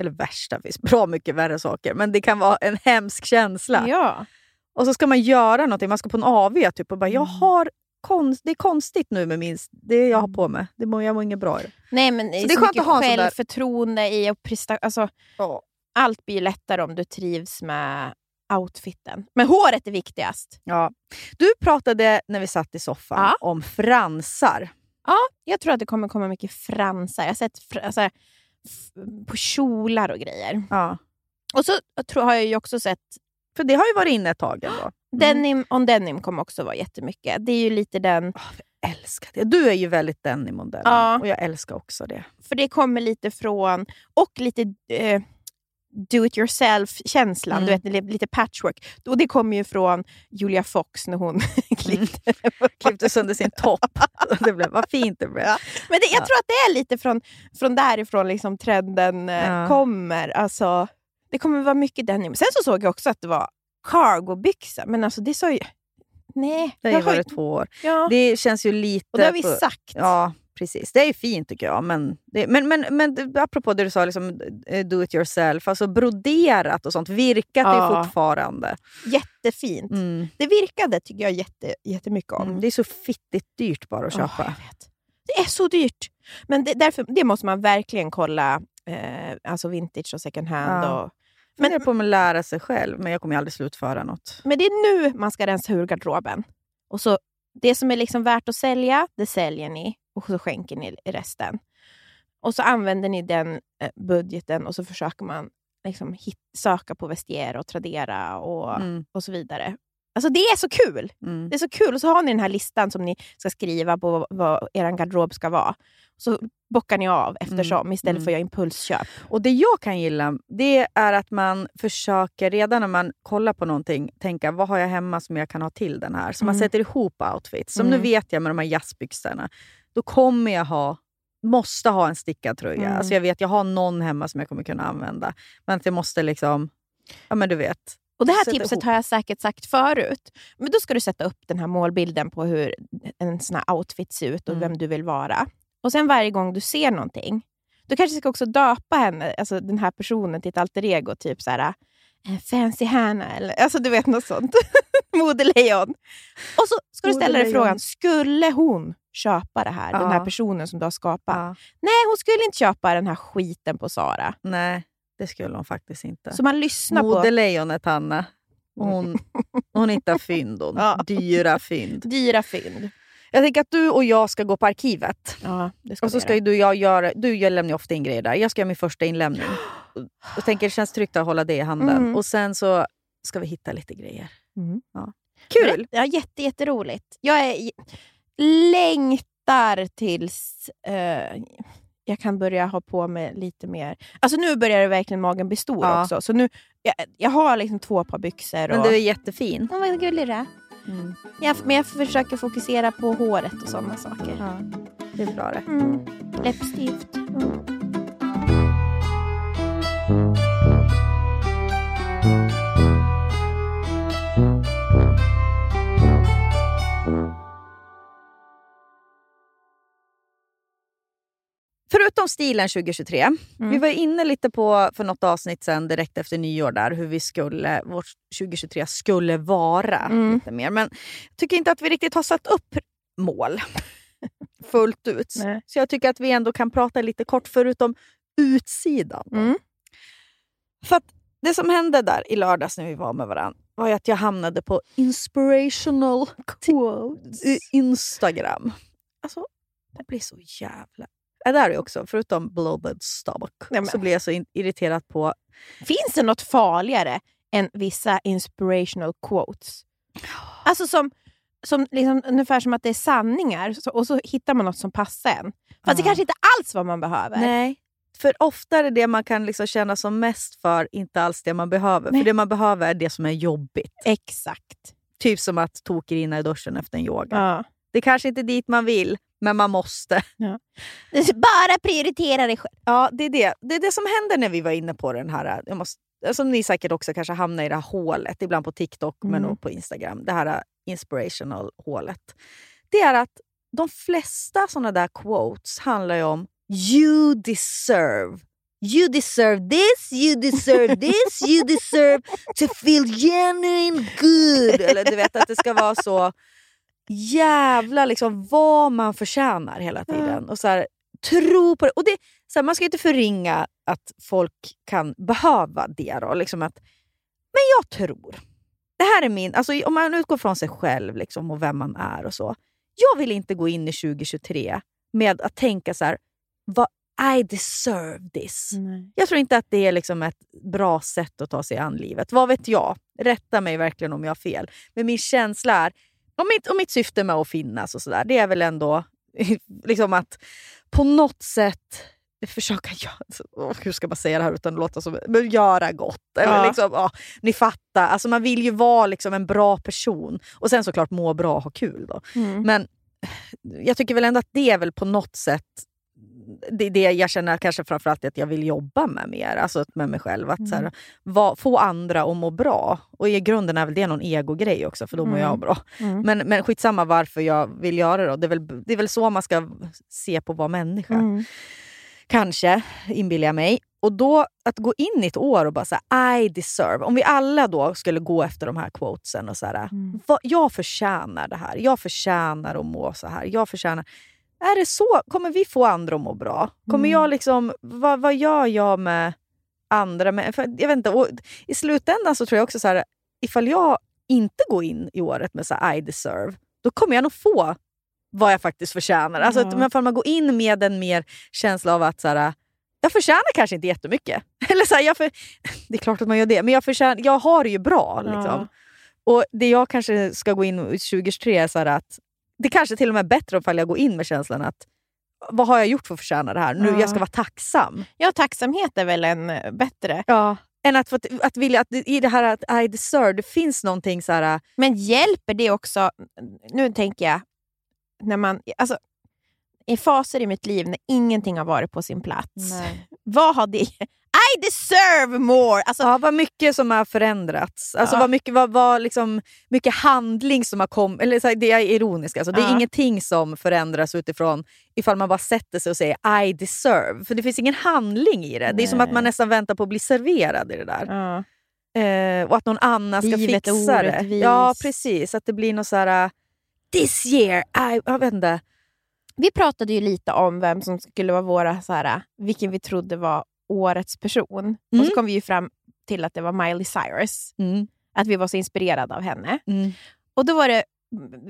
eller värsta, det finns bra mycket värre saker. Men det kan vara en hemsk känsla. ja. Och så ska man göra någonting, man ska på en AV typ och bara, jag Mm. har konst, det är konstigt nu med min, det jag har på mig. Det mår, jag mår inget bra i det. Nej, men det är, det är så skönt att ha självförtroende i att presta- alltså, Ja. Allt blir lättare om du trivs med outfiten. Men håret är viktigast. Ja. Du pratade när vi satt i soffan Ja. om fransar. Ja, jag tror att det kommer komma mycket fransar. Jag har sett fr- alltså, på kjolar och grejer. Ja. Och så tror, har jag ju också sett För det har ju varit inne ett tag ändå. denim on denim kommer också vara jättemycket. Det är ju lite den, Jag älskar det. Du är ju väldigt denim-modell Ja. och jag älskar också det. för det kommer lite från, och lite eh, do it yourself-känslan, Mm. du vet, li- lite patchwork. Och det kommer ju från Julia Fox när hon klippte. Klippte sönder sin topp. det blev, vad fint det blev. Men det, jag Ja. tror att det är lite från, från därifrån liksom trenden eh, Ja. kommer. Alltså, det kommer vara mycket denim. Sen så såg jag också att det var cargobyxor, men alltså det sa ju... Nej. Det har ju varit två år. ja. Det känns ju lite... och det har vi på- sagt. Ja, precis. Det är fint tycker jag. Men, det, men, men, men apropå det du sa, liksom, eh, do it yourself. Alltså broderat och sånt. Virkat är Ja. ju fortfarande. Jättefint. Mm. Det virkade tycker jag jätte, jättemycket om. Mm. Det är så fittigt dyrt bara att köpa. vet. Det är så dyrt. Men det, därför, det måste man verkligen kolla. Eh, alltså vintage och second hand. Ja. Och, Men, jag på att lära sig själv, men jag kommer aldrig slutföra något. men det är nu man ska rensa ur garderoben. Och så, det som är liksom värt att sälja, det säljer ni. Och så skänker ni resten. Och så använder ni den eh, budgeten och så försöker man liksom hit, söka på Vestier och Tradera och, Mm. och så vidare. Alltså det är så kul! Mm. Det är så kul. Och så har ni den här listan som ni ska skriva på vad, er garderob ska vara. Så bockar ni av eftersom istället Mm. för att göra impulsköp. Och det jag kan gilla, det är att man försöker redan när man kollar på någonting tänka vad har jag hemma som jag kan ha till den här. Så man Mm. sätter ihop outfits. Som Mm. nu vet jag med de här jazzbyxorna, då kommer jag ha måste ha en stickad tröja. Mm. Alltså jag vet jag har någon hemma som jag kommer kunna använda. Men att jag måste liksom, ja men du vet. Och Det här Sätta tipset ihop. har jag säkert sagt förut. Men då ska du sätta upp den här målbilden på hur en sån här outfit ser ut och Mm. vem du vill vara. Och sen varje gång du ser någonting, du kanske ska också döpa henne, alltså den här personen till ett alter ego. Typ så här, eh, Fancy Hanna eller alltså du vet något sånt. Modelejon. Och så ska du ställa dig frågan, skulle hon köpa det här? Den här Ja. personen som du har skapat. Ja, Nej, hon skulle inte köpa den här skiten på Sara. nej, det skulle hon faktiskt inte. Så man lyssnar på... Modelejonet Hanna, hon, hon hittar fynd hon. Ja. Dyra fynd. Dyra fynd. Jag tänker att du och jag ska gå på arkivet. Ja, det ska Och så ska du och jag göra, du jag lämnar ofta in grejer där. Jag ska göra min första inlämning. Jag tänker det känns tryggt att hålla det i handen. Mm. Och sen så ska vi hitta lite grejer. Mm. Ja. Kul! Ja, jätte, jätteroligt. Jag är, längtar tills eh, jag kan börja ha på mig lite mer... Alltså nu börjar det verkligen magen bli stor Ja. också. Så nu, jag, jag har liksom två par byxor. Men och, du är jättefin. Åh, vad gullig du är. Mm. Jag, men jag försöker fokusera på håret och sådana saker. Ja, det är bra det. Mm. Läppstift. Mm. Förutom stilen 2023. Mm. Vi var inne lite på för något avsnitt sen direkt efter nyår där hur vi skulle, vårt 2023 skulle vara. Mm. lite mer. Men jag tycker inte att vi riktigt har satt upp mål fullt ut. Nej. Så jag tycker att vi ändå kan prata lite kort förutom utsidan. Mm. För att det som hände där i lördags när vi var med varandra var ju att jag hamnade på inspirational Quotes. Instagram. Alltså, det blir så jävla... Där är jag också, förutom bloated stomach, Nej, så blir jag så irriterad på... Finns det något farligare än vissa inspirational quotes? Alltså som, som liksom, ungefär som att det är sanningar så, och så hittar man något som passar en. Fast det Ja. kanske inte alls vad man behöver. Nej. För ofta är det det man kan liksom känna som mest för, inte alls det man behöver. Nej. För det man behöver är det som är jobbigt. Exakt. Typ som att tokrinna i duschen efter en yoga. Ja. Det kanske inte är dit man vill, men man måste. Bara prioritera dig själv. Ja, det är det. Det är det som händer när vi var inne på den här... Jag måste, som ni säkert också kanske hamnar i det här hålet, ibland på TikTok men Mm. också på Instagram. Det här inspirational hålet. Det är att de flesta såna där quotes handlar ju om you deserve. You deserve this, you deserve this, you deserve to feel genuine good. Eller du vet att det ska vara så jävla liksom vad man förtjänar hela tiden. Och så här, tro på det. Och det så här, man ska inte förringa att folk kan behöva det. Då, liksom att, men jag tror. Det här är min, alltså om man utgår från sig själv liksom, och vem man är och så. Jag vill inte gå in i 2023 med att tänka så här, vad, I deserve this. Jag tror inte att det är liksom ett bra sätt att ta sig an livet. Vad vet jag? Rätta mig verkligen om jag har fel. Men min känsla är, och mitt, och mitt syfte med att finnas och sådär, det är väl ändå liksom att på något sätt försöka göra, åh, hur ska man säga det här utan att låta som, men göra gott. Eller Ja. liksom, ja, ni fattar, alltså man vill ju vara liksom en bra person. Och sen såklart må bra och ha kul. Då. Mm. Men jag tycker väl ändå att det är väl på något sätt det är det jag känner kanske framförallt att jag vill jobba med mer, alltså med mig själv. Att så Mm. här, va, få andra att må bra. Och i grunden är väl det någon egogrej också, för då mår Mm. jag bra. Mm. Men, men skitsamma varför jag vill göra det. Då. Det, är väl, det är väl så man ska se på att vara människa. Mm. Kanske, inbillar jag mig. Och då att gå in i ett år och bara säga I deserve. Om vi alla då skulle gå efter de här quotesen och säga Mm. jag förtjänar det här. Jag förtjänar att må så här. Jag förtjänar... Är det så? Kommer vi få andra att må bra? Kommer Mm. jag liksom... Vad, vad gör jag med andra? Med, jag vet inte. Och I slutändan så tror jag också så här, ifall jag inte går in i året med så här, I deserve, då kommer jag nog få vad jag faktiskt förtjänar. Alltså, Ja. att, man går in med en mer känsla av att så här, jag förtjänar kanske inte jättemycket. Eller så här, jag för, det är klart att man gör det, men jag, förtjänar, jag har det ju bra. Ja. Liksom. Och Det jag kanske ska gå in i 2023 är så att det kanske till och med är bättre ifall jag går in med känslan att vad har jag gjort för att förtjäna det här? Nu, Ja. Jag ska vara tacksam. Ja, tacksamhet är väl en eh, bättre. Ja. Än att, att, att vilja att i det här att I deserve, det finns någonting så här... Men hjälper det också, nu tänker jag, när man, alltså, i faser i mitt liv när ingenting har varit på sin plats. Vad har det... I deserve more! Alltså, Ja, vad mycket som har förändrats. Alltså Ja. vad mycket, vad, vad liksom, mycket handling som har kommit. Eller här, det är ironiskt. Alltså, det är Ja. ingenting som förändras utifrån ifall man bara sätter sig och säger I deserve. För det finns ingen handling i det. Det är som Nej. att man nästan väntar på att bli serverad i det där. ja. Eh, och att någon annan ska Livet fixa det. Ja, precis. Att det blir något så här... This year, I, jag vet inte. Vi pratade ju lite om vem som skulle vara våra, så här, vilken vi trodde var årets person. Och Mm. så kom vi ju fram till att det var Miley Cyrus. Mm. Att vi var så inspirerade av henne. Mm. Och då var det,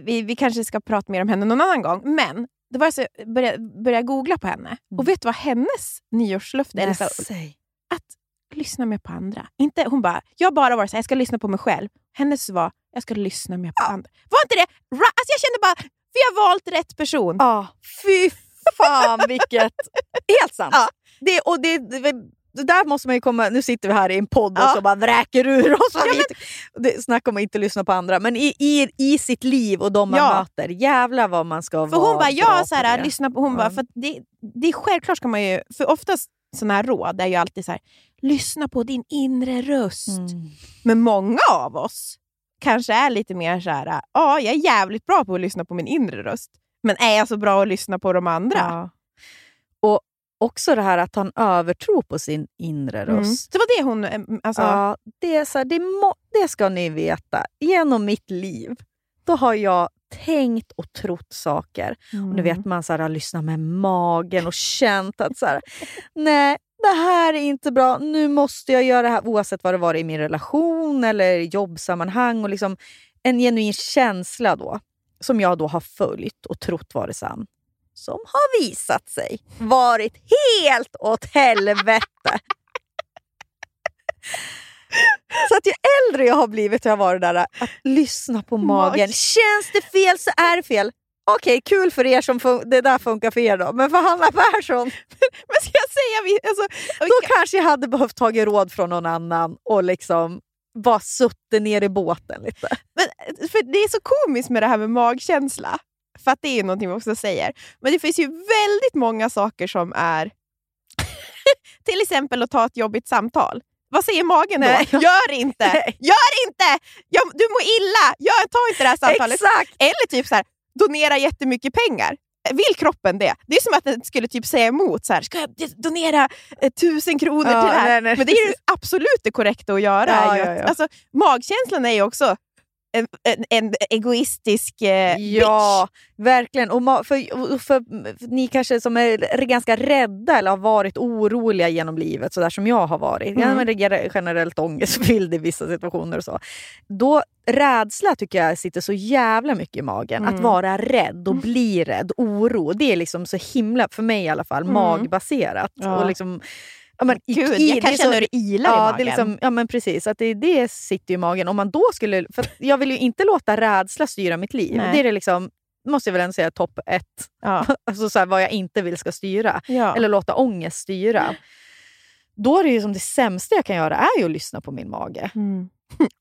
vi, vi kanske ska prata mer om henne någon annan gång, men då var jag så, började, började googla på henne. Och vet du vad hennes nyårslöfte är? Att lyssna mer på andra. Inte, hon bara, jag bara varit så här, jag ska lyssna på mig själv. Hennes var, jag ska lyssna mer på andra. Var inte det? Alltså jag kände bara, vi har valt rätt person. Ja, fy fan vilket... Helt sant. Ja. Det, och det, det, det där måste man ju komma... Nu sitter vi här i en podd och Ja. så bara vräker ur oss. Ja, det, snacka om att inte lyssna på andra. Men i, i, i sitt liv och de man Ja. möter, jävlar vad man ska För vara hon bara, ja, så här, det. lyssna på, hon Ja. bara, för det, det är självklart ska man ju, för oftast sådana här råd är ju alltid så här, lyssna på din inre röst. Mm. Men många av oss kanske är lite mer så här, ja, jag är jävligt bra på att lyssna på min inre röst. Men är jag så bra att lyssna på de andra? Ja. Och också det här att ha en övertro på sin inre Mm. röst. Det var det hon... eh, Alltså, Ja, det, är så här, det, må, det ska ni veta. Genom mitt liv då har jag tänkt och trott saker. Och nu vet man så här, lyssnat med magen och känt att så här, nej, det här är inte bra. Nu måste jag göra det här oavsett vad det var i min relation eller jobbsammanhang. Och liksom en genuin känsla då som jag då har följt och trott varit sann. Som har visat sig varit helt åt helvete. Så att ju äldre jag har blivit har jag varit där att lyssna på magen. Mag- Känns det fel så är det fel. Okej, kul för er som fun- det där funkar för er då. Men för Hanna Persson, Men ska jag säga... Alltså, då kanske jag hade behövt ta råd från någon annan och liksom bara suttit ner i båten lite. Men, för det är så komiskt med det här med magkänsla. För att det är någonting vi också säger. Men det finns ju väldigt många saker som är... Till exempel att ta ett jobbigt samtal. Vad säger magen då? Nej. Gör inte! Nej. Gör inte! Jag, du mår illa! Gör, ta inte det här samtalet. Exakt! Eller typ så här, donera jättemycket pengar. Vill kroppen det? Det är som att den skulle typ säga emot. Så här, Ska jag donera eh, tusen kronor Ja, till det här? nej, nej, Men det är ju absolut det korrekta att göra. Ja, ju att, ja. Alltså, magkänslan är ju också en, en, en egoistisk eh, Ja, verkligen. Och ma- för, för, ni kanske som är ganska rädda eller har varit oroliga genom livet, så där som jag har varit. Mm. Ja, men det är generellt ångestfylld i vissa situationer. och så. Då, rädsla tycker jag sitter så jävla mycket i magen. Mm. Att vara rädd och bli rädd, oro. Det är liksom så himla, för mig i alla fall, Mm. magbaserat. Ja. Och liksom, ja, men, i- Gud, i- jag det kan känna hur det ilar i Ja, magen. det liksom, ja men precis. Att det, det sitter i magen. Om man då skulle, för jag vill ju inte låta rädsla styra mitt liv. Nej. Det är det liksom, måste jag väl ändå säga topp ett. ja. Alltså så här, vad jag inte vill ska styra. Ja. Eller låta ångest styra. Då är det ju som det sämsta jag kan göra är ju att lyssna på min mage. Mm.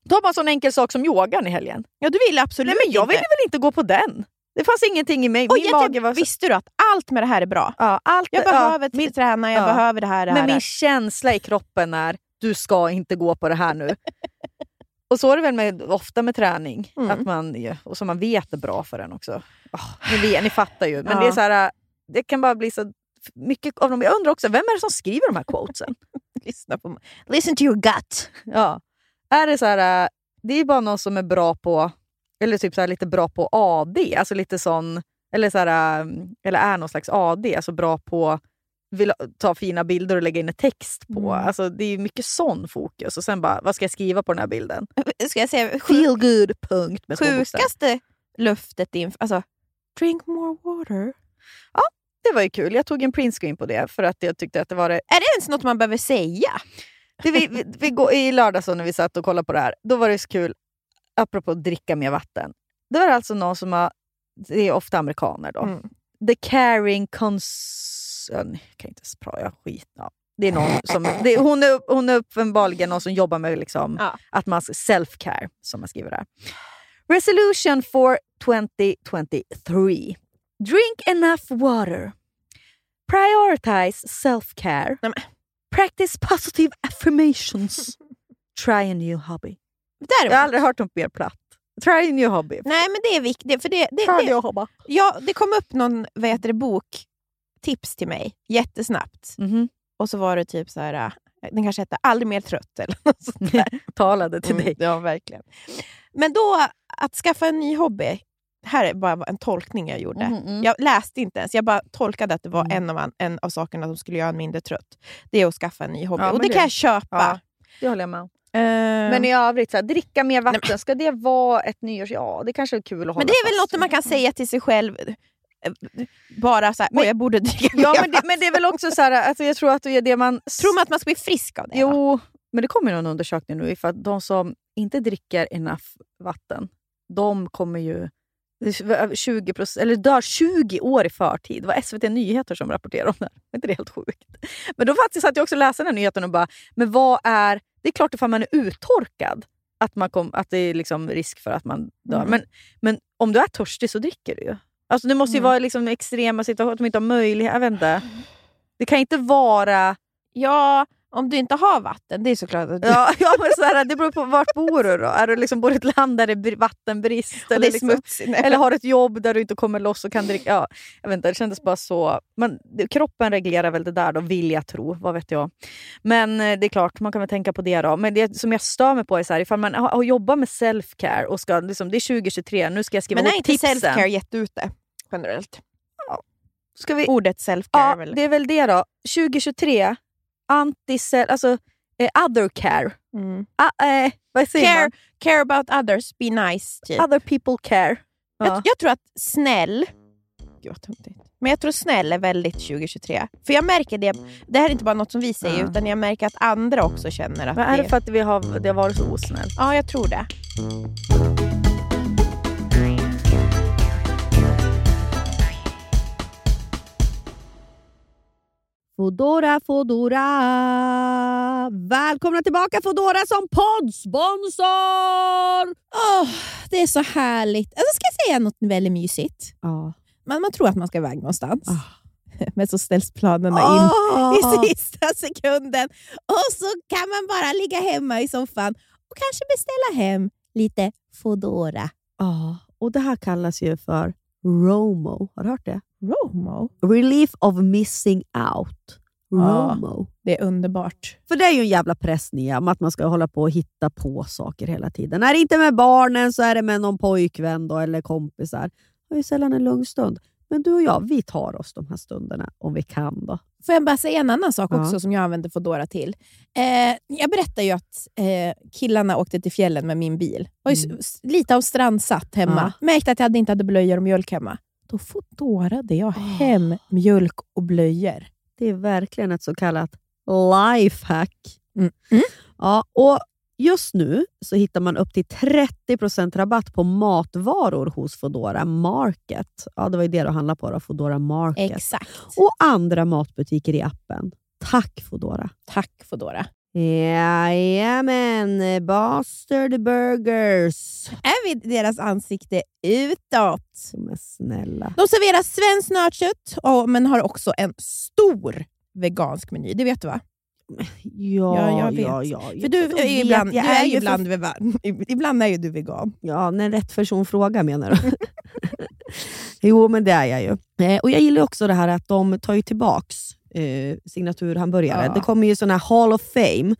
Ta bara en sån enkel sak som yogan i helgen. ja, du vill absolut Nej, men jag ville väl inte gå på den. Det fanns ingenting i mig. Och Min mage var så... Visste du att allt med det här är bra. Ja, allt, Jag ja, behöver min, träna, jag ja. behöver det här. Det här. Men min känsla i kroppen är du ska inte gå på det här nu. och så är det väl med, ofta med träning. Mm. Att man, och så man vet är bra för en också. Oh, ni, vet, ni fattar ju. Men Ja. det är så här, det kan bara bli så mycket av dem. Jag undrar också, vem är det som skriver de här quotesen? Lyssna på mig. Listen to your gut. ja. Är det så här, det är bara någon som är bra på, eller typ så här, lite bra på AD, alltså lite sån, eller, så här, eller är någon slags AD, alltså bra på vill ta fina bilder och lägga in en text på. Mm. Alltså, det är mycket sån fokus. Och sen bara, vad ska jag skriva på den här bilden? Ska jag säga Feel good, punkt med sjukaste luftet inför... Alltså, drink more water. Det var ju kul. Jag tog en printscreen på det för att jag tyckte att det var det. Är det ens något man behöver säga? det vi, vi, vi går, I lördags när vi satt och kollade på det här, då var det så kul, apropå dricka mer vatten. Det var alltså någon som har, det är ofta amerikaner då, Mm. The Caring Concern, jag kan inte prata, skit. Ja. Det är någon som, det, hon, är, hon är uppenbarligen någon som jobbar med liksom, Ja. att man self-care, som man skriver där. Resolution for 2023. Drink enough water. Prioritize self-care. Practice positive affirmations. Try a new hobby. Däremot, Jag har aldrig hört något mer platt. Try a new hobby. Nej, men det är viktigt. För det, det, Try det, hobby. ja, det kom upp någon vad heter det, bok, tips till mig, jättesnabbt. Mhm. Och så var det typ så här, äh, den kanske hette Aldrig mer trött eller något sånt där. Talade till Mm, dig. Ja, verkligen. Men då, att skaffa en ny hobby. Här är bara en tolkning jag gjorde. Mhm, mm. Jag läste inte ens, jag bara tolkade att det var Mm. en, av, en av sakerna som skulle göra en mindre trött. Det är att skaffa en ny hobby. Ja, och det, det- kan jag köpa. Ja. Det håller jag med Eh, Men i övrigt, så här, dricka mer vatten, ska det vara ett nyårs... Ja, det kanske är kul att hålla men det är väl fast något man kan säga till sig själv. eh, Bara så här, Men- jag borde dricka Ja, men det, men det är väl också så här, alltså jag tror att det är det man... Tror man att man ska bli frisk av det? va? Jo, men det kommer någon undersökning nu för att de som inte dricker enough vatten, de kommer ju 20 eller dör 20 år i förtid. Det var SVT Nyheter som rapporterade om det här. Är inte det helt sjukt? Men då faktiskt satt jag också och läste den här nyheten och bara, men vad är... Det är klart ifall man är uttorkad att, man kom, att det är liksom risk för att man dör. Mm. Men, men om du är törstig så dricker du ju. Alltså det måste ju Mm. vara liksom extrema situationer, att de inte har möjlighet. Jag vet inte. Det kan inte vara... Ja, om du inte har vatten, det är såklart att du... Ja, ja men så här, det beror på vart bor du då? Är du liksom bor i ett land där det är br- vattenbrist? och det Eller, är liksom, eller har ett jobb där du inte kommer loss och kan dricka? Ja, jag vet inte, det kändes bara så... Men det, kroppen reglerar väl det där då, vill jag tro. Vad vet jag. Men eh, det är klart, man kan väl tänka på det då. Men det som jag stör mig på är så här, ifall man har, har jobbat med self-care och ska, liksom, det är 2023, nu ska jag skriva Men är inte self-care jätteute generellt? Ska vi, Ordet self-care ja, väl... det är väl det då. 2023, anti alltså eh, other care. Mm. Ah, eh, vad säger Care, man? care about others, be nice. Typ. Other people care. Ja. Jag, jag tror att snäll... Gud vad töntigt. Men jag tror snäll är väldigt 2023. För jag märker det, det här är inte bara något som vi säger, Ja. utan jag märker att andra också känner att Men är det... det för att vi har, det har varit så osnällt? Ja, jag tror det. Fodora, Fodora! Välkomna tillbaka Fodora som poddsponsor! Åh, det är så härligt. Alltså, ska jag säga något väldigt mysigt? Ja. Man, man tror att man ska iväg någonstans, Ah. men så ställs planerna in Ah. i sista sekunden. Och så kan man bara ligga hemma i soffan och kanske beställa hem lite Foodora. Ja, och det här kallas ju för ROMO. Har du hört det? Romo? Relief of missing out. Ja. ROMO. Det är underbart. För det är ju en jävla press Nia, om att man ska hålla på och hitta på saker hela tiden. Är det inte med barnen så är det med någon pojkvän då, eller kompisar. Det är ju sällan en lugn stund. Men du och jag, vi tar oss de här stunderna om vi kan. då. Får jag bara säga en annan sak Ja. också som jag använder Foodora till? Eh, jag berättade ju att eh, killarna åkte till fjällen med min bil. Var ju Mm. lite av strandsatt hemma. Märkte att jag inte hade blöjor och mjölk hemma. Då Foodorade jag hem mjölk och blöjor. Det är verkligen ett så kallat lifehack. Mm. Mm. Ja, och just nu så hittar man upp till 30% rabatt på matvaror hos Foodora Market. Ja, det var ju det du handlade på, då, Foodora Market. Exakt. Och andra matbutiker i appen. Tack Foodora! Tack Foodora. Jajamän, Bastard Burgers. Är vi deras ansikte utåt? Är snälla. De serverar svenskt nötkött, men har också en stor vegansk meny. Det vet du va? Ja, Ja, jag vet. ja, ja. För du Jag är ju vet, ibland, jag du är ju ju ibland, vegan. ibland är ju du vegan. Ja, när rätt person frågar menar du? jo, men det är jag ju. Eh, och Jag gillar också det här att de tar ju tillbaks eh, signaturhamburgare. Ja. Det kommer ju såna här Hall of Fame.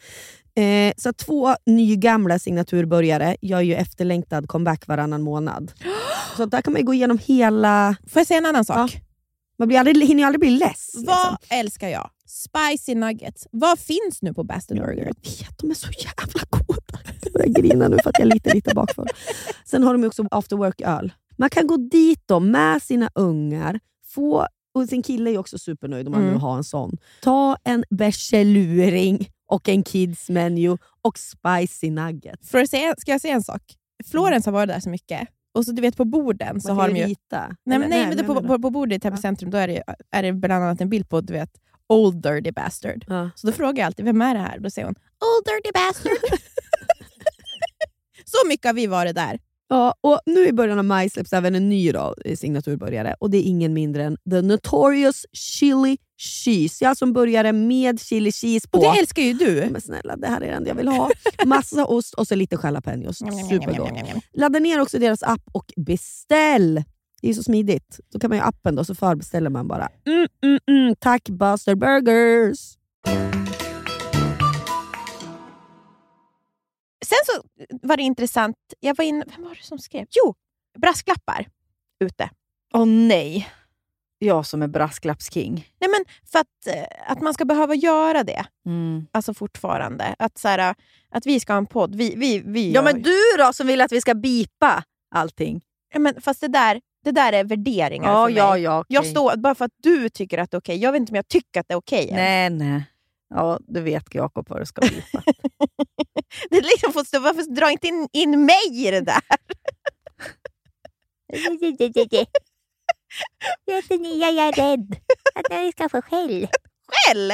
Eh, så två nygamla signaturburgare gör ju efterlängtad comeback varannan månad. Så där kan man gå igenom hela... Får jag säga en annan sak? Man blir aldrig, hinner ju aldrig bli less. Vad liksom. älskar jag? Spicy nuggets. Vad finns nu på Bastard Burger? Jag vet, de är så jävla goda. Jag börjar grina nu för att jag är lite, lite bakfull. Sen har de också after work-öl. Man kan gå dit då med sina ungar, få, och sin kille är också supernöjd om man Mm. nu har en sån. Ta en bärseluring och en kids menu och spicy nuggets. För att säga, ska jag säga en sak? Florens har varit där så mycket. Och så du vet på borden så Man har de ju rita. Nej, men, nej, men jag på, på, på bordet i Täby Ja. centrum då är det, är det bland annat en bild på du vet, Old Dirty Bastard. Ja. Så då frågar jag alltid, vem är det här? Då säger hon, Old Dirty Bastard. så mycket har vi varit där. Ja, och nu i början av maj släpps även en ny då, eh, signaturbörjare och det är ingen mindre än The Notorious Chili Cheese. Jag som började med chili cheese på. Och det älskar ju du. Men snälla, det här är det enda jag vill ha. Massa ost och så lite jalapenos. Supergott. Ladda ner också deras app och beställ. Det är så smidigt. Då kan man ju appen då, så förbeställer man bara. Mm, mm, mm. Tack Buster Burgers! Sen så var det intressant, jag var inne, vem var det som skrev? Jo, brasklappar ute. Åh nej. Jag som är brasklappsking. Nej, men för att, eh, att man ska behöva göra det, Mm. alltså fortfarande. Att, så här, att vi ska ha en podd. Vi, vi, vi Ja men du då som vill att vi ska bipa allting. Ja, men, fast det där, det där är värderingar Ja, för mig. ja, ja. okej. Jag står, bara för att du tycker att det är okej. Jag vet inte om jag tycker att det är okej. än. Nej, nej. Ja, du vet Jakob vad du ska bipa. Det är liksom får stå, varför dra inte in, in mig i det där? Vet ni, jag är rädd att jag ska få skäll. Skäll!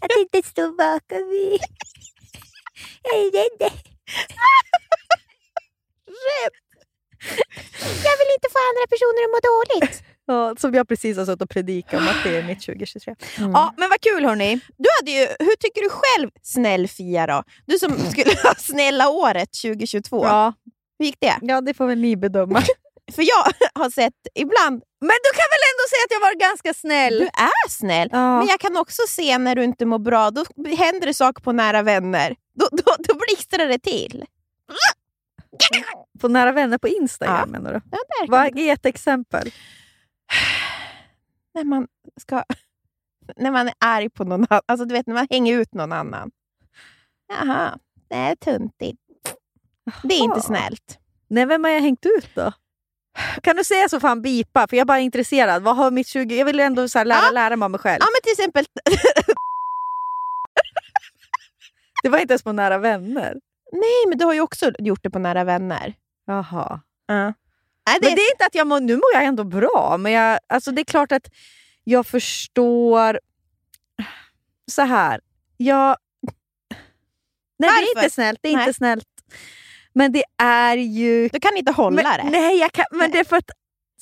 Att inte stå bakom mig. Jag är rädd. Jag vill inte få andra personer att må dåligt. ja, som jag precis har suttit och predikat om att det är mitt 2023. Mm. Ja, men vad kul hörni. Du hade ju, hur tycker du själv, snäll Fia då? Du som skulle ha snälla året 2022. Ja, Hur gick det? ja, det får väl ni bedöma. För jag har sett ibland, Men du kan väl ändå säga att jag var ganska snäll? du är snäll, Ja. men jag kan också se när du inte mår bra, då händer det saker på nära vänner. Då, då, då blixtrar det till. På nära vänner på Instagram Ja. menar du? Ja, där Vad är ett exempel? när man ska... När man är arg på någon annan. Alltså du vet när man hänger ut någon annan. Jaha, det är tuntigt. Det är inte snällt. Nej, vem har jag hängt ut då? Kan du säga så fan bipa? För jag är bara intresserad. Vad har mitt 20... Jag vill ändå så lära, Ja. lära mig om mig själv. Ja men till exempel, Det var inte ens på nära vänner. Nej men du har ju också gjort det på nära vänner. Jaha. Ja. Nej, det, Men det är inte att jag mår, nu mår jag ändå bra, men jag, alltså det är klart att jag förstår... Så här, jag... Nej, det är Varför? inte snällt. Det är Nej. inte snällt. Men det är ju... du kan inte hålla men, det. Nej, jag kan, men det är för att...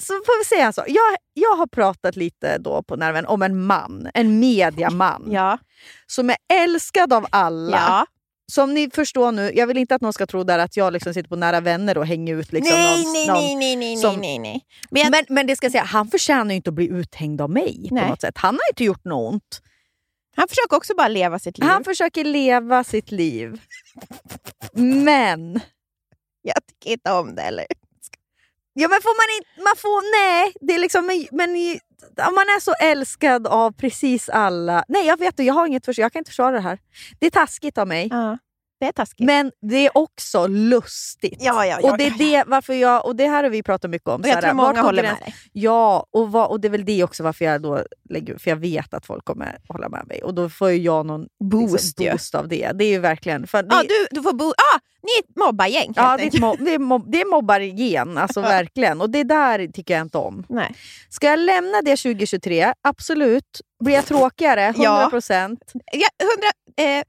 Så får vi säga så. Jag, jag har pratat lite då på Nerven om en man, en mediaman, Ja. som är älskad av alla. ja. Som ni förstår nu, jag vill inte att någon ska tro där att jag liksom sitter på nära vänner och hänger ut liksom nej, någon, nej, någon nej, nej, nej, som- nej, nej. Men, jag, men, men det ska jag säga, han förtjänar ju inte att bli uthängd av mig Nej. på något sätt. Han har inte gjort något ont. han försöker också bara leva sitt liv. Han försöker leva sitt liv. Men... Jag tycker inte om det. Eller? Ja men får man inte... Man får, nej, det är liksom... Men, man är så älskad av precis alla... Nej jag vet det, jag har inget försvar. Jag kan inte försvara det här. Det är taskigt av mig. Ja, det är taskigt. Men det är också lustigt. Ja, ja, ja, och det är ja, ja. det varför jag... Och det här har vi pratat mycket om. och jag så tror många håller med dig. Ja, och, vad, och det är väl det också varför jag då lägger För jag vet att folk kommer hålla med mig. Och då får jag någon Boost liksom, boost av det. Det är ju verkligen... För det, Ja, du, du får bo... ah, ni är ett mobbargäng ja, det, är mob, det, är mob, det är mobbargen, alltså verkligen. Och det där tycker jag inte om. Nej. Ska jag lämna det 2023? Absolut. Blir jag tråkigare? 100%? Ja. Ja, hundra, eh,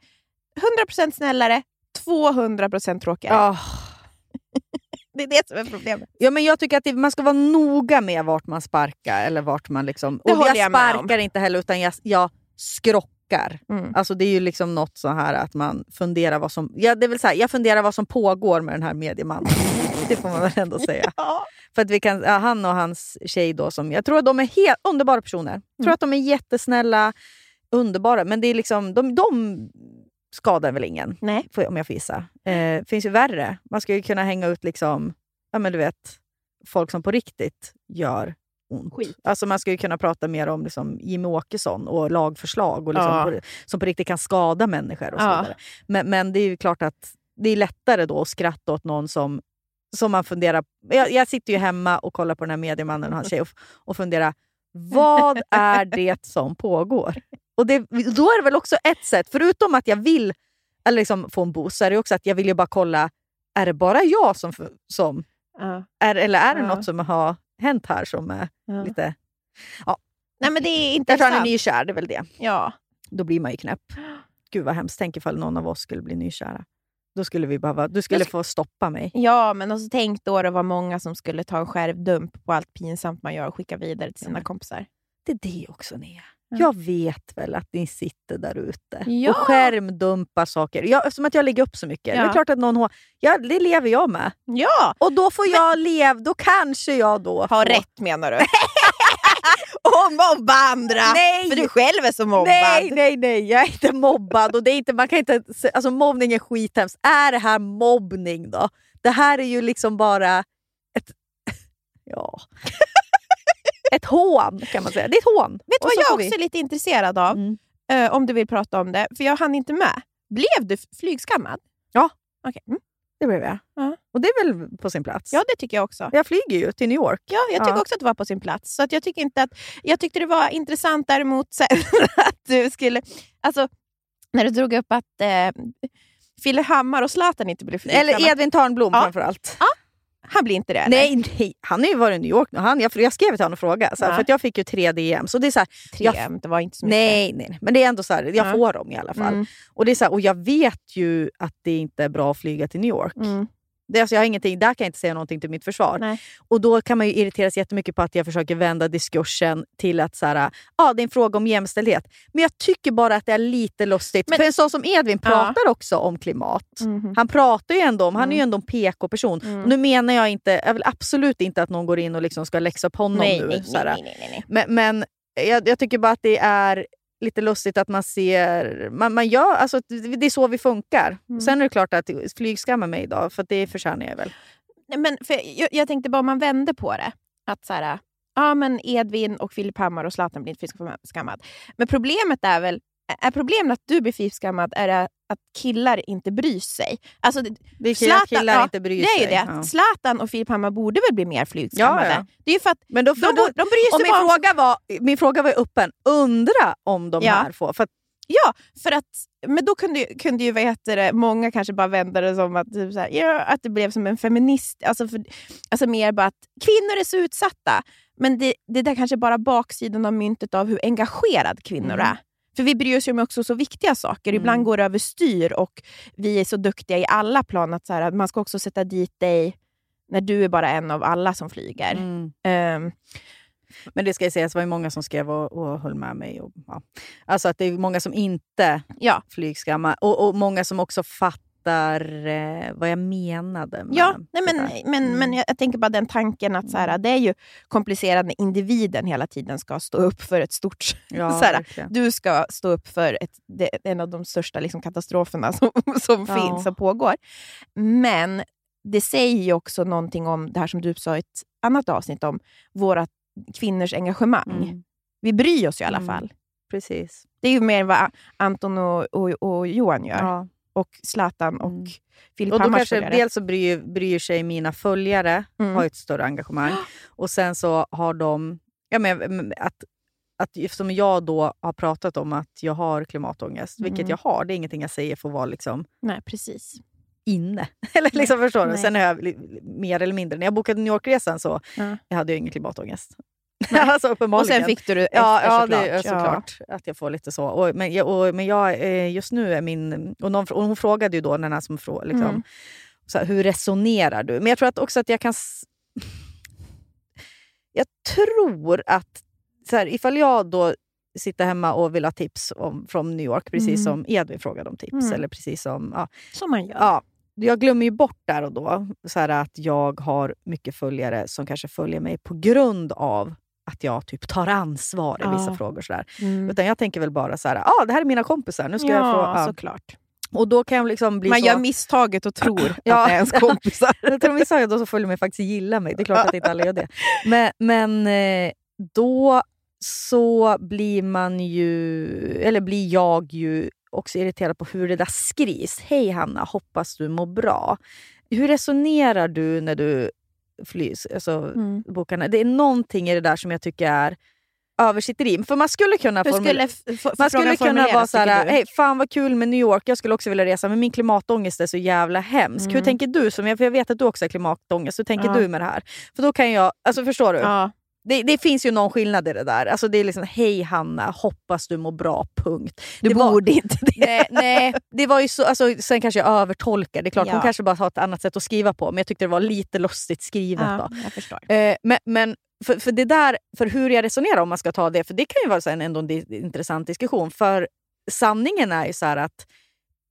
100% snällare, 200% tråkigare. Ja. Det är det som är problemet. Ja, men jag tycker att det, man ska vara noga med vart man sparkar. Eller vart man liksom, Det och jag jag sparkar inte heller, utan jag, jag skrockar. Mm. Alltså det är ju liksom något så här att man funderar vad som... Ja, det är så här, jag funderar vad som pågår med den här mediemannen. det får man väl ändå säga. Ja. För att vi kan, ja, han och hans tjej då, som, jag tror att de är helt underbara personer. Jag tror Mm. att de är jättesnälla, underbara, men det är liksom, de, de skadar väl ingen, Nej. får- om jag får gissa. Eh, finns ju värre. Man skulle ju kunna hänga ut liksom, ja, men du vet, folk som på riktigt gör ont. Skit. Alltså man skulle kunna prata mer om liksom Jimmy Åkesson och lagförslag och liksom Ja. på, som på riktigt kan skada människor. och så Ja. Men, men det är ju klart att det är lättare då att skratta åt någon som, som man funderar... Jag, jag sitter ju hemma och kollar på den här mediemannen och hans tjej och, och funderar, vad är det som pågår? Och det, då är det väl också ett sätt, förutom att jag vill eller liksom få en boost, så är det också att jag vill ju bara kolla, är det bara jag som... som Ja. är, eller är det Ja. något som har hänt här som är Ja. lite... Nej men det är inte Jag tror han är nykär, det är väl det. Ja. Då blir man ju knäpp. Gud vad hemskt, tänk ifall någon av oss skulle bli nykära. Då skulle vi behöva, du skulle sk- få stoppa mig. ja, men också tänk då det var många som skulle ta en skärvdump på allt pinsamt man gör och skicka vidare till sina Ja. kompisar. Det är det också Nea. Ja. Jag vet väl att ni sitter där ute Ja. och skärmdumpar saker. Jag, eftersom att jag lägger upp så mycket. Det är Ja. klart att någon har... Ja, det lever jag med. Ja! Och då får jag leva, då kanske jag då Ha får... rätt menar du? och mobba andra! Nej! För du själv är så mobbad. Nej, nej, nej, jag är inte mobbad. Och det är inte, man kan inte, alltså, mobbning är skithemskt. Är det här mobbning då? Det här är ju liksom bara ett... Ja. Ett hån kan man säga. Det är ett hån. Vet du vad jag också är lite intresserad av? Mm. Eh, om du vill prata om det. För jag hann inte med. Blev du flygskammad? Ja. Okej. Mm. Det blev jag. Ja. Och det är väl på sin plats? Ja, det tycker jag också. Jag flyger ju till New York. Ja, jag tycker Ja. också att det var på sin plats. Så att jag, tycker inte att, jag tyckte det var intressant däremot sen att du skulle... Alltså, när du drog upp att eh, Fille Hammar och Zlatan inte blev flygskammade. Eller Edvin Törnblom Ja. framförallt. Han blir inte det? eller? Nej, nej, han har ju varit i New York nu. Han, jag, jag skrev till honom och frågade, så här, Ja. för jag fick ju tre DM. Så det är så här, Tre, jag- det var inte så mycket. nej, nej, nej, men det är ändå så jag Ja. får dem i alla fall. Mm, Och, det är så här, och jag vet ju att det inte är bra att flyga till New York. mm. Det, alltså, jag har ingenting, där kan jag inte säga någonting till mitt försvar. Nej. Och då kan man ju irriteras jättemycket på att jag försöker vända diskursen till att så här, ah, det är en fråga om jämställdhet. Men jag tycker bara att det är lite lustigt. Men- För en sån som Edvin Ja. pratar också om klimat. Mhm. Han pratar ju ändå om, han är ju Mm. ändå en PK-person. Mm. Nu menar jag inte, jag vill absolut inte att någon går in och liksom ska läxa upp honom Nej, nu. nej, nej. Men, men jag, jag tycker bara att det är lite lustigt att man ser... Man, man gör, alltså, det är så vi funkar. Mm. Sen är det klart att flygskamma mig idag, för det förtjänar jag väl. Men för jag, jag tänkte bara om man vände på det. Att så här, ja men Edvin och Filip Hammar och Zlatan blir inte flygskammad. Men problemet är väl, är problemet att du blir flygskammad är det att killar inte bryr sig? Alltså, det- är killar, Zlatan- killar ja, inte bryr det är det. Ja. Zlatan och Filip Hammar borde väl bli mer flygskammade? Ja, ja. Det är ju för att Men då, de, för då, bo- de bryr och sig min, bara fråga var, min fråga var ju öppen. Undra om de Ja. här får... För att, Ja, för att, men då kunde, kunde ju vad det, många kanske bara vända det som att, typ så här, ja, att det blev som en feminist. Alltså, för, alltså mer bara att kvinnor är så utsatta. Men det, det där kanske bara baksidan av myntet av hur engagerad kvinnor Mm. är. För vi bryr oss ju om också så viktiga saker. Mm. Ibland går det överstyr och vi är så duktiga i alla plan att så här, att man ska också sätta dit dig när du är bara en av alla som flyger. mm. Ehm, Men det ska jag säga, det var ju många som skrev och, och höll med mig. Och, ja. Alltså att det är många som inte ja, flygskamma och, och många som också fattar eh, vad jag menade. Med Ja, nej, men, men, Mm. men jag, jag tänker bara den tanken att så här, det är ju komplicerat när individen hela tiden ska stå upp för ett stort... ja, så här, du ska stå upp för ett, det, en av de största liksom, katastroferna som, som Ja. finns och pågår. Men det säger ju också någonting om det här som du sa i ett annat avsnitt om våra kvinnors engagemang. Mm. Vi bryr oss ju i alla Mm. fall. Precis. Det är ju mer vad Anton och, och, och Johan gör. Ja. Och Zlatan och Mm. Filip Och då kanske dels så bryr, bryr sig mina följare, Mm. har ett större engagemang. Och sen så har de... Ja, men, mm, att, att eftersom jag då har pratat om att jag har klimatångest, vilket Mm. jag har, det är ingenting jag säger får vara liksom Nej, precis. inne. eller liksom, förstår du? Nej. Sen är jag mer eller mindre... När jag bokade New York-resan så Ja. jag hade jag ingen klimatångest. alltså, Och uppenbarligen. sen fick du det Ja, efter ja såklart. det såklart att jag får lite så. Och, men jag, och, men jag, eh, just nu är min... Och, någon, och hon frågade ju då, den här som frågade, liksom, Mm. så här, hur resonerar du? Men jag tror att också att jag kan... Jag tror att så här, ifall jag då sitter hemma och vill ha tips om, från New York, precis Mm. som Edvin frågade om tips, Mm. eller precis som... Ja, Som man gör. ja, jag glömmer ju bort där och då så här, att jag har mycket följare som kanske följer mig på grund av att jag typ tar ansvar i vissa Ja. frågor. Så där. Mm. Utan jag tänker väl bara så här, ah, det här är mina kompisar. Nu ska jag få, ja, ja. såklart. Och då kan jag liksom bli Man så... gör misstaget och tror Ja. att det är ens kompisar. jag tror vissa då som följer mig faktiskt gillar mig. Det är klart att inte alla gör det. Men, men eh, då så blir man ju, eller blir jag ju också irriterad på hur det där skrivs. Hej Hanna, hoppas du mår bra. Hur resonerar du när du flys, alltså, Mm. bokarna? Det är någonting i det där som jag tycker är översitteri. För man skulle kunna Hur formulera... skulle Man skulle kunna vara så här, tycker du? hej fan vad kul med New York, jag skulle också vilja resa men min klimatångest är så jävla hemsk. Hur Mm. tänker du? Som jag, för jag vet att du också har klimatångest, hur tänker Ja. du med det här? För då kan jag, alltså förstår du? Ja. Det, det finns ju någon skillnad i det där. Alltså det är liksom, hej Hanna, hoppas du mår bra, punkt. Du Det var- borde inte det. Nej, nej, det var ju så, alltså, sen kanske jag övertolkar. Det är klart, Ja. hon kanske bara har ett annat sätt att skriva på, men jag tyckte det var lite lustigt skrivet. Ja, då. jag förstår. Eh, men men för, för det där, för hur jag resonerar om man ska ta det, för det kan ju vara så här en ändå en intressant diskussion. För sanningen är ju så att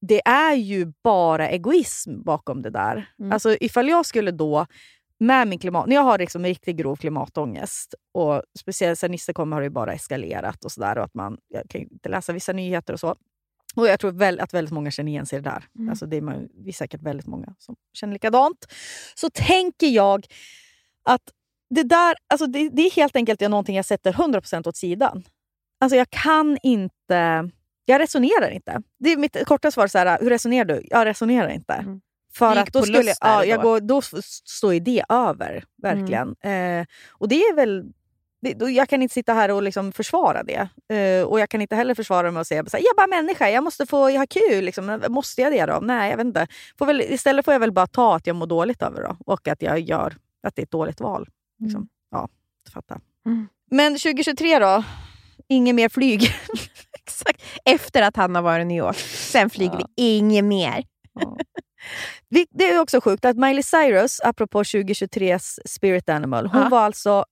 det är ju bara egoism bakom det där. Mm. Alltså ifall jag skulle då med min klimat... När jag har liksom riktigt grov klimatångest och speciellt sen Nisse kom har det bara eskalerat och sådär. Jag kan inte läsa vissa nyheter och så. Och jag tror väl att väldigt många känner igen sig i det där. Mm. Alltså det är, man, vi är säkert väldigt många som känner likadant. Så tänker jag att det där, alltså det, det är helt enkelt någonting jag sätter 100% åt sidan. Alltså jag kan inte... Jag resonerar inte. Det är mitt korta svar. Så här, hur resonerar du? Jag resonerar inte. Mm. För att då skulle ja, jag då. går, då står ju det över. Verkligen. Mm. Eh, och det är väl... Det, då, jag kan inte sitta här och liksom försvara det. Eh, och jag kan inte heller försvara det med att säga att jag är bara människa, jag måste få ha kul. Liksom. Måste jag det då? Nej, jag vet inte. Får väl, istället får jag väl bara ta att jag mår dåligt över det då, och att jag gör att det är ett dåligt val. Liksom. Ja, fatta. Mm. Men 2023 då? Inget mer flyg. Exakt. Efter att han har varit i New York. Sen flyger Ja. vi inget mer. Ja. Det är också sjukt att Miley Cyrus, apropå 2023s Spirit Animal, hon Ja. var alltså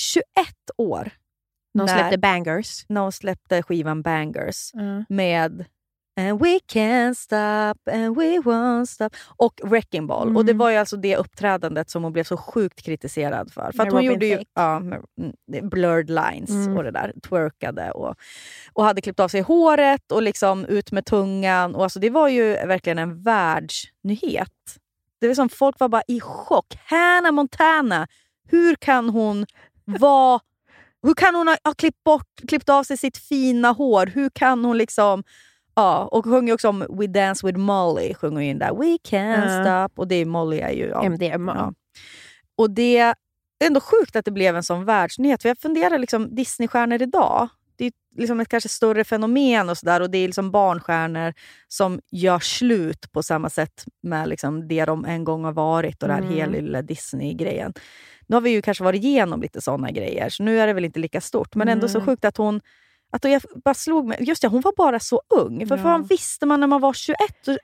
21 år när, släppte bangers. när hon släppte skivan Bangers Mm. med And we can't stop and we won't stop och Wrecking Ball. Mm. Och Det var ju alltså det uppträdandet som hon blev så sjukt kritiserad för. För Med att hon Robin gjorde ju ja, mm, blurred lines Mm. och det där. Twerkade och, och hade klippt av sig håret och liksom ut med tungan. Och alltså det var ju verkligen en världsnyhet. Det var som folk var bara i chock. Hannah Montana, hur kan hon vara... Hur kan hon ha, ha klippt, bort, klippt av sig sitt fina hår? Hur kan hon liksom... Ja, och sjunger också om We Dance With Molly. Sjunger in där. We can't Ja. stop. Och det är Molly är ju... Ja, MDMA. Ja. Och det är ändå sjukt att det blev en sån världsnyhet. För jag funderar, liksom, Disneystjärnor idag, det är liksom ett kanske större fenomen och sådär. Och det är liksom barnstjärnor som gör slut på samma sätt med liksom det de en gång har varit och det här Mm. hela lilla Disney-grejen. Nu har vi ju kanske varit igenom lite såna grejer, så nu är det väl inte lika stort. Men ändå så Mm. sjukt att hon... Att jag bara slog mig, just det, hon var bara så ung. För Ja. fan visste man när man var 21? Och-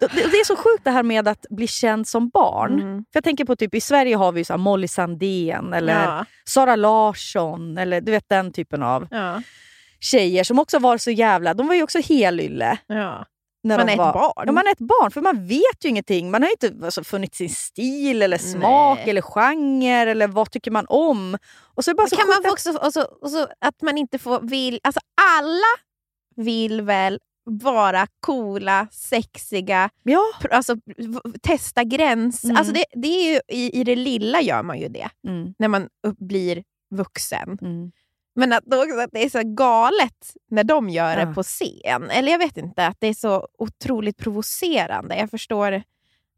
det, är så sjukt det här med att bli känd som barn. Mm. För jag tänker på typ i Sverige har vi så Molly Sandén eller Ja. Sara Larsson eller du vet den typen av Ja. tjejer som också var så jävla... De var ju också helylle. Ja. När Man är ett var, barn. Ja, man är ett barn, för man vet ju ingenting. Man har inte alltså, funnit sin stil eller smak Nej. eller genre eller vad tycker man om. Och så bara så kan man att- också, och så, och så att man inte får vill, alltså alla vill väl vara coola, sexiga, Ja. alltså, testa gräns. Mm. Alltså det, det är ju, i, I det lilla gör man ju det, Mm, när man blir vuxen. mm. Men att, också att det är så galet när de gör Ja. det på scen. Eller jag vet inte, att det är så otroligt provocerande. Jag förstår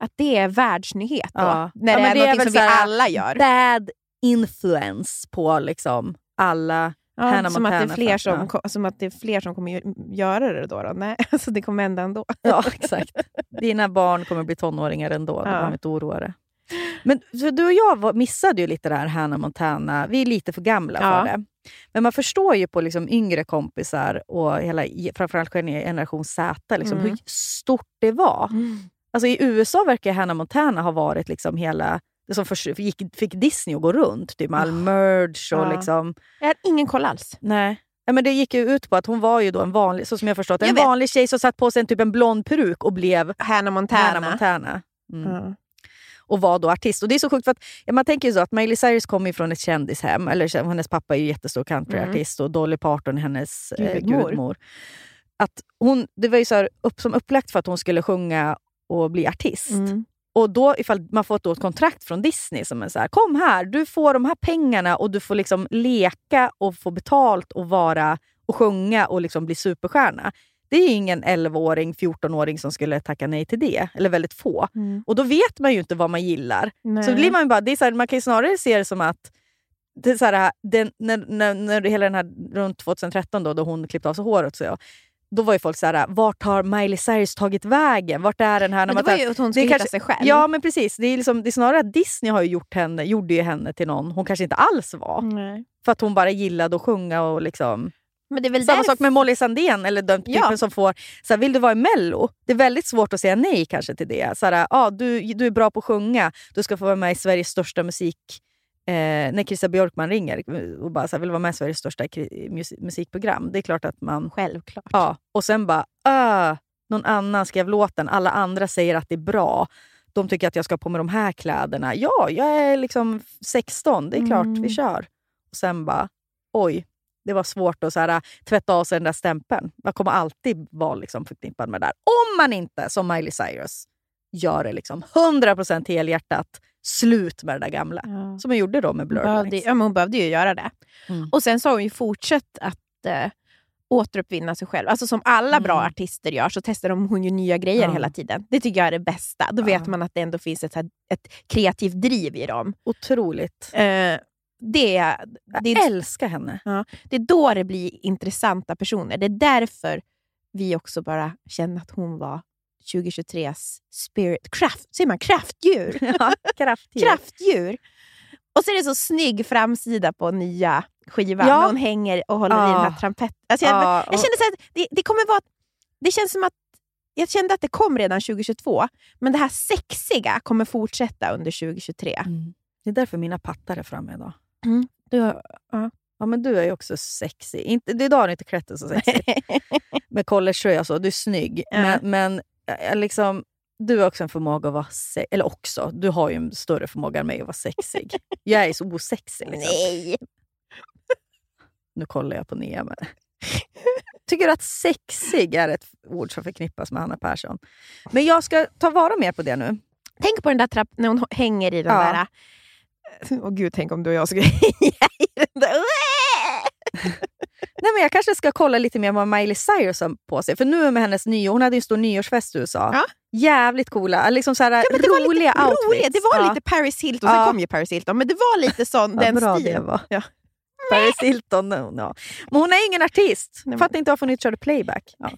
att det är världsnyhet då. Ja. När det men är det är något som vi alla gör. Bad influence på liksom alla... Ja, som, att det är fler som, ja. som att det är fler som kommer gö- göra det då. då. Nej, alltså det kommer hända ändå. Ja, exakt. Dina barn kommer bli tonåringar ändå. Du Ja. behöver inte oroa dig. Men du och jag var, missade ju lite det här Hannah Montana. Vi är lite för gamla Ja. för det. Men man förstår ju på liksom yngre kompisar och hela, framförallt generation Z liksom, Mm. hur stort det var. Alltså I USA verkar Hannah Montana ha varit liksom hela... Det som förs- gick, fick Disney att gå runt, typ all merch och Ja. liksom... Jag hade ingen koll alls. Nej. Ja, men det gick ju ut på att hon var ju då en vanlig, så som jag förstått, Jag en vet. vanlig tjej som satt på sig en, typ en blond peruk och blev Hannah Montana. Hannah Montana. Mm. Ja. Och var då artist. Och det är så sjukt för att ja, man tänker ju så att Miley Cyrus kommer ju från ett kändishem. Eller hennes pappa är ju jättestor countryartist och Dolly Parton hennes eh, Gudmor. gudmor. Att hon, det var ju så här upp, som upplagt för att hon skulle sjunga och bli artist. Mm. Och då ifall man får ett kontrakt från Disney som är så här, kom här, du får de här pengarna och du får liksom leka och få betalt och vara och sjunga och liksom bli superstjärna. Det är ingen 11-åring, 14-åring som skulle tacka nej till det. Eller väldigt få. Mm. Och då vet man ju inte vad man gillar. Nej. Så blir man, bara, det är så här, man kan ju snarare se det som att det är så här, den, när, när, när hela den här, runt 2013 då, då hon klippte av sig håret, så jag, då var ju folk så här, vart har Miley Cyrus tagit vägen? Vart är den här? När Men det man var ju att hon skulle hitta kanske- sig själv. Ja men precis, det är, liksom, det är snarare att Disney har ju gjort henne, gjorde ju henne till någon hon kanske inte alls var. Nej. För att hon bara gillade att sjunga och liksom... Samma sak med Molly Sandén, eller den typen Ja. som får... Så här, vill du vara i Mello? Det är väldigt svårt att säga nej kanske till det. Så här, ah, du, du är bra på att sjunga, du ska få vara med i Sveriges största musik... Eh, när Christer Björkman ringer och bara så här, vill vara med i Sveriges största musikprogram. Det är klart att man... Självklart. Ja, och sen bara, ah, någon annan skrev låten, alla andra säger att det är bra. De tycker att jag ska ha på mig de här kläderna. Ja, jag är liksom 16, det är klart, Mm. vi kör. Och sen bara, oj, det var svårt att så här, tvätta av sig den där stämpeln. Man kommer alltid vara liksom förknippad med det där. Om man inte, som Miley Cyrus, gör det liksom 100% helhjärtat slut med det där gamla. Ja. Som hon gjorde då med Blurred behövde, ja, men hon behövde ju göra det. Mm. Och sen så har hon ju fortsatt att eh, återuppvinna sig själv. Alltså som alla bra Mm. artister gör så testar de- hon ju nya grejer Ja. hela tiden. Det tycker jag är det bästa. Då Ja. vet man att det ändå finns ett, ett kreativt driv i dem. Otroligt. Eh, det, är- det, Jag älskar henne. det är då det blir intressanta personer. Det är därför vi också bara känner att hon var 2023s spirit craft, säger man kraftdjur? Ja, kraftdjur. kraftdjur. Och så är det så snygg framsida på nya skivan. Ja. När hon hänger och håller i den här Ja. trampetten. Alltså jag, Ja, jag kände så att det, det kommer vara... Det känns som att jag kände att det kom redan 2022, men det här sexiga kommer fortsätta under 2023. Mm. Det är därför mina pattar är framme idag. Du, Ja, men du är ju också sexy. Inte, idag har du inte klätt dig så sexy. Med collegetröja så. Du är snygg. Ja. Men, men eh, liksom, du har också en förmåga att vara sexig. Eller också, du har ju en större förmåga än mig att vara sexig. Jag är så osexig. Liksom. nej! Nu kollar jag på Nia. Men... Tycker du att sexig är ett ord som förknippas med Hanna Persson? Men jag ska ta vara mer på det nu. Tänk på den där trappan när hon hänger i den Ja. där... Åh gud, tänk om du och jag skulle hänga i den där... Nej, men jag kanske ska kolla lite mer vad Miley Cyrus har på sig. För nu med hennes nyår, hon hade ju en stor nyårsfest i USA. Ja. Jävligt coola, liksom så här, Ja, var roliga lite, outfits. roliga. Det var ja. lite Paris Hilton, sen Ja. kom ju Paris Hilton, men det var lite sån, den bra stilen. det var. Ja. Paris Hilton. Ja. Men hon är ingen artist. Nej, Fattar inte varför hon inte körde playback. Ja.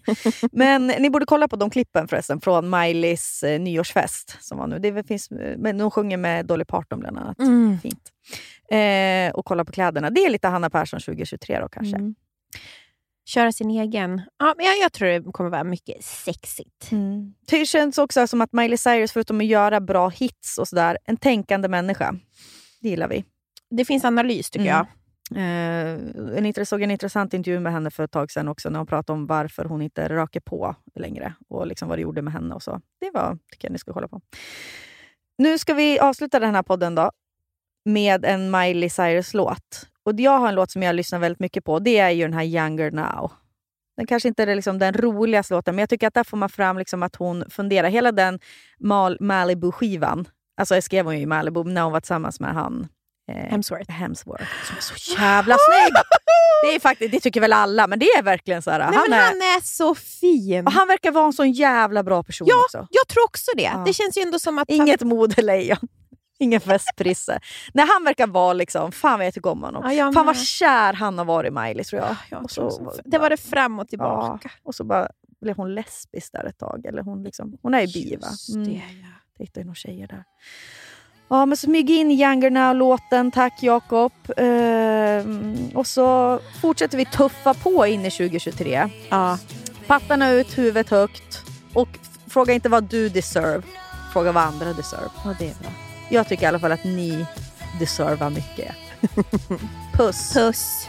Men ni borde kolla på de klippen förresten från Mileys eh, nyårsfest. Som var nu. Det finns, eh, men hon sjunger med Dolly Parton bland annat. Mm. Fint. Eh, och kolla på kläderna. Det är lite Hanna Persson 2023 då kanske. Mm. Köra sin egen. Ja, men jag, jag tror det kommer vara mycket sexigt. Mm. Det känns också som att Miley Cyrus, förutom att göra bra hits och sådär, en tänkande människa. Det gillar vi. Det finns analys tycker Mm. jag. Eh, såg en intressant intervju med henne för ett tag sedan också när hon pratade om varför hon inte röker på längre och liksom vad det gjorde med henne. och så. Det var, tycker jag ni ska kolla på. Nu ska vi avsluta den här podden då med en Miley Cyrus-låt. Och Jag har en låt som jag lyssnar väldigt mycket på. Det är ju den här Younger Now. Den kanske inte är liksom den roligaste låten, men jag tycker att där får man fram liksom att hon funderar. Hela den Mal- Malibu-skivan, alltså jag skrev hon ju i Malibu när hon var tillsammans med han eh, Hemsworth. Hemsworth som är så jävla snygg! Det, är faktiskt, det tycker väl alla, men det är verkligen så här. Nej, han, är, han är så fin. och han verkar vara en sån jävla bra person Ja, också. Jag tror också det. Ja. Det känns ju ändå som att... Inget modelejon. Ingen festprisse. Nej, han verkar vara liksom, fan vad jag tycker om honom. Ja, fan vad kär han har varit i Miley tror jag. Jag tror så- så. Det var det fram och tillbaka. Ja, och så bara blev hon lesbisk där ett tag. Eller hon, liksom, hon är ju bi va? Just Mm. det, ja. Jag hittade några tjejer där. Ja, men så mygg in Younger. Tack Jakob. Ehm, och så fortsätter vi tuffa på in i 2023. Ja. Pattarna ut, huvudet högt. Och fråga inte vad du deserve. Fråga vad andra deserve. Och det är bra. Jag tycker i alla fall att ni deservar mycket. Puss. Puss.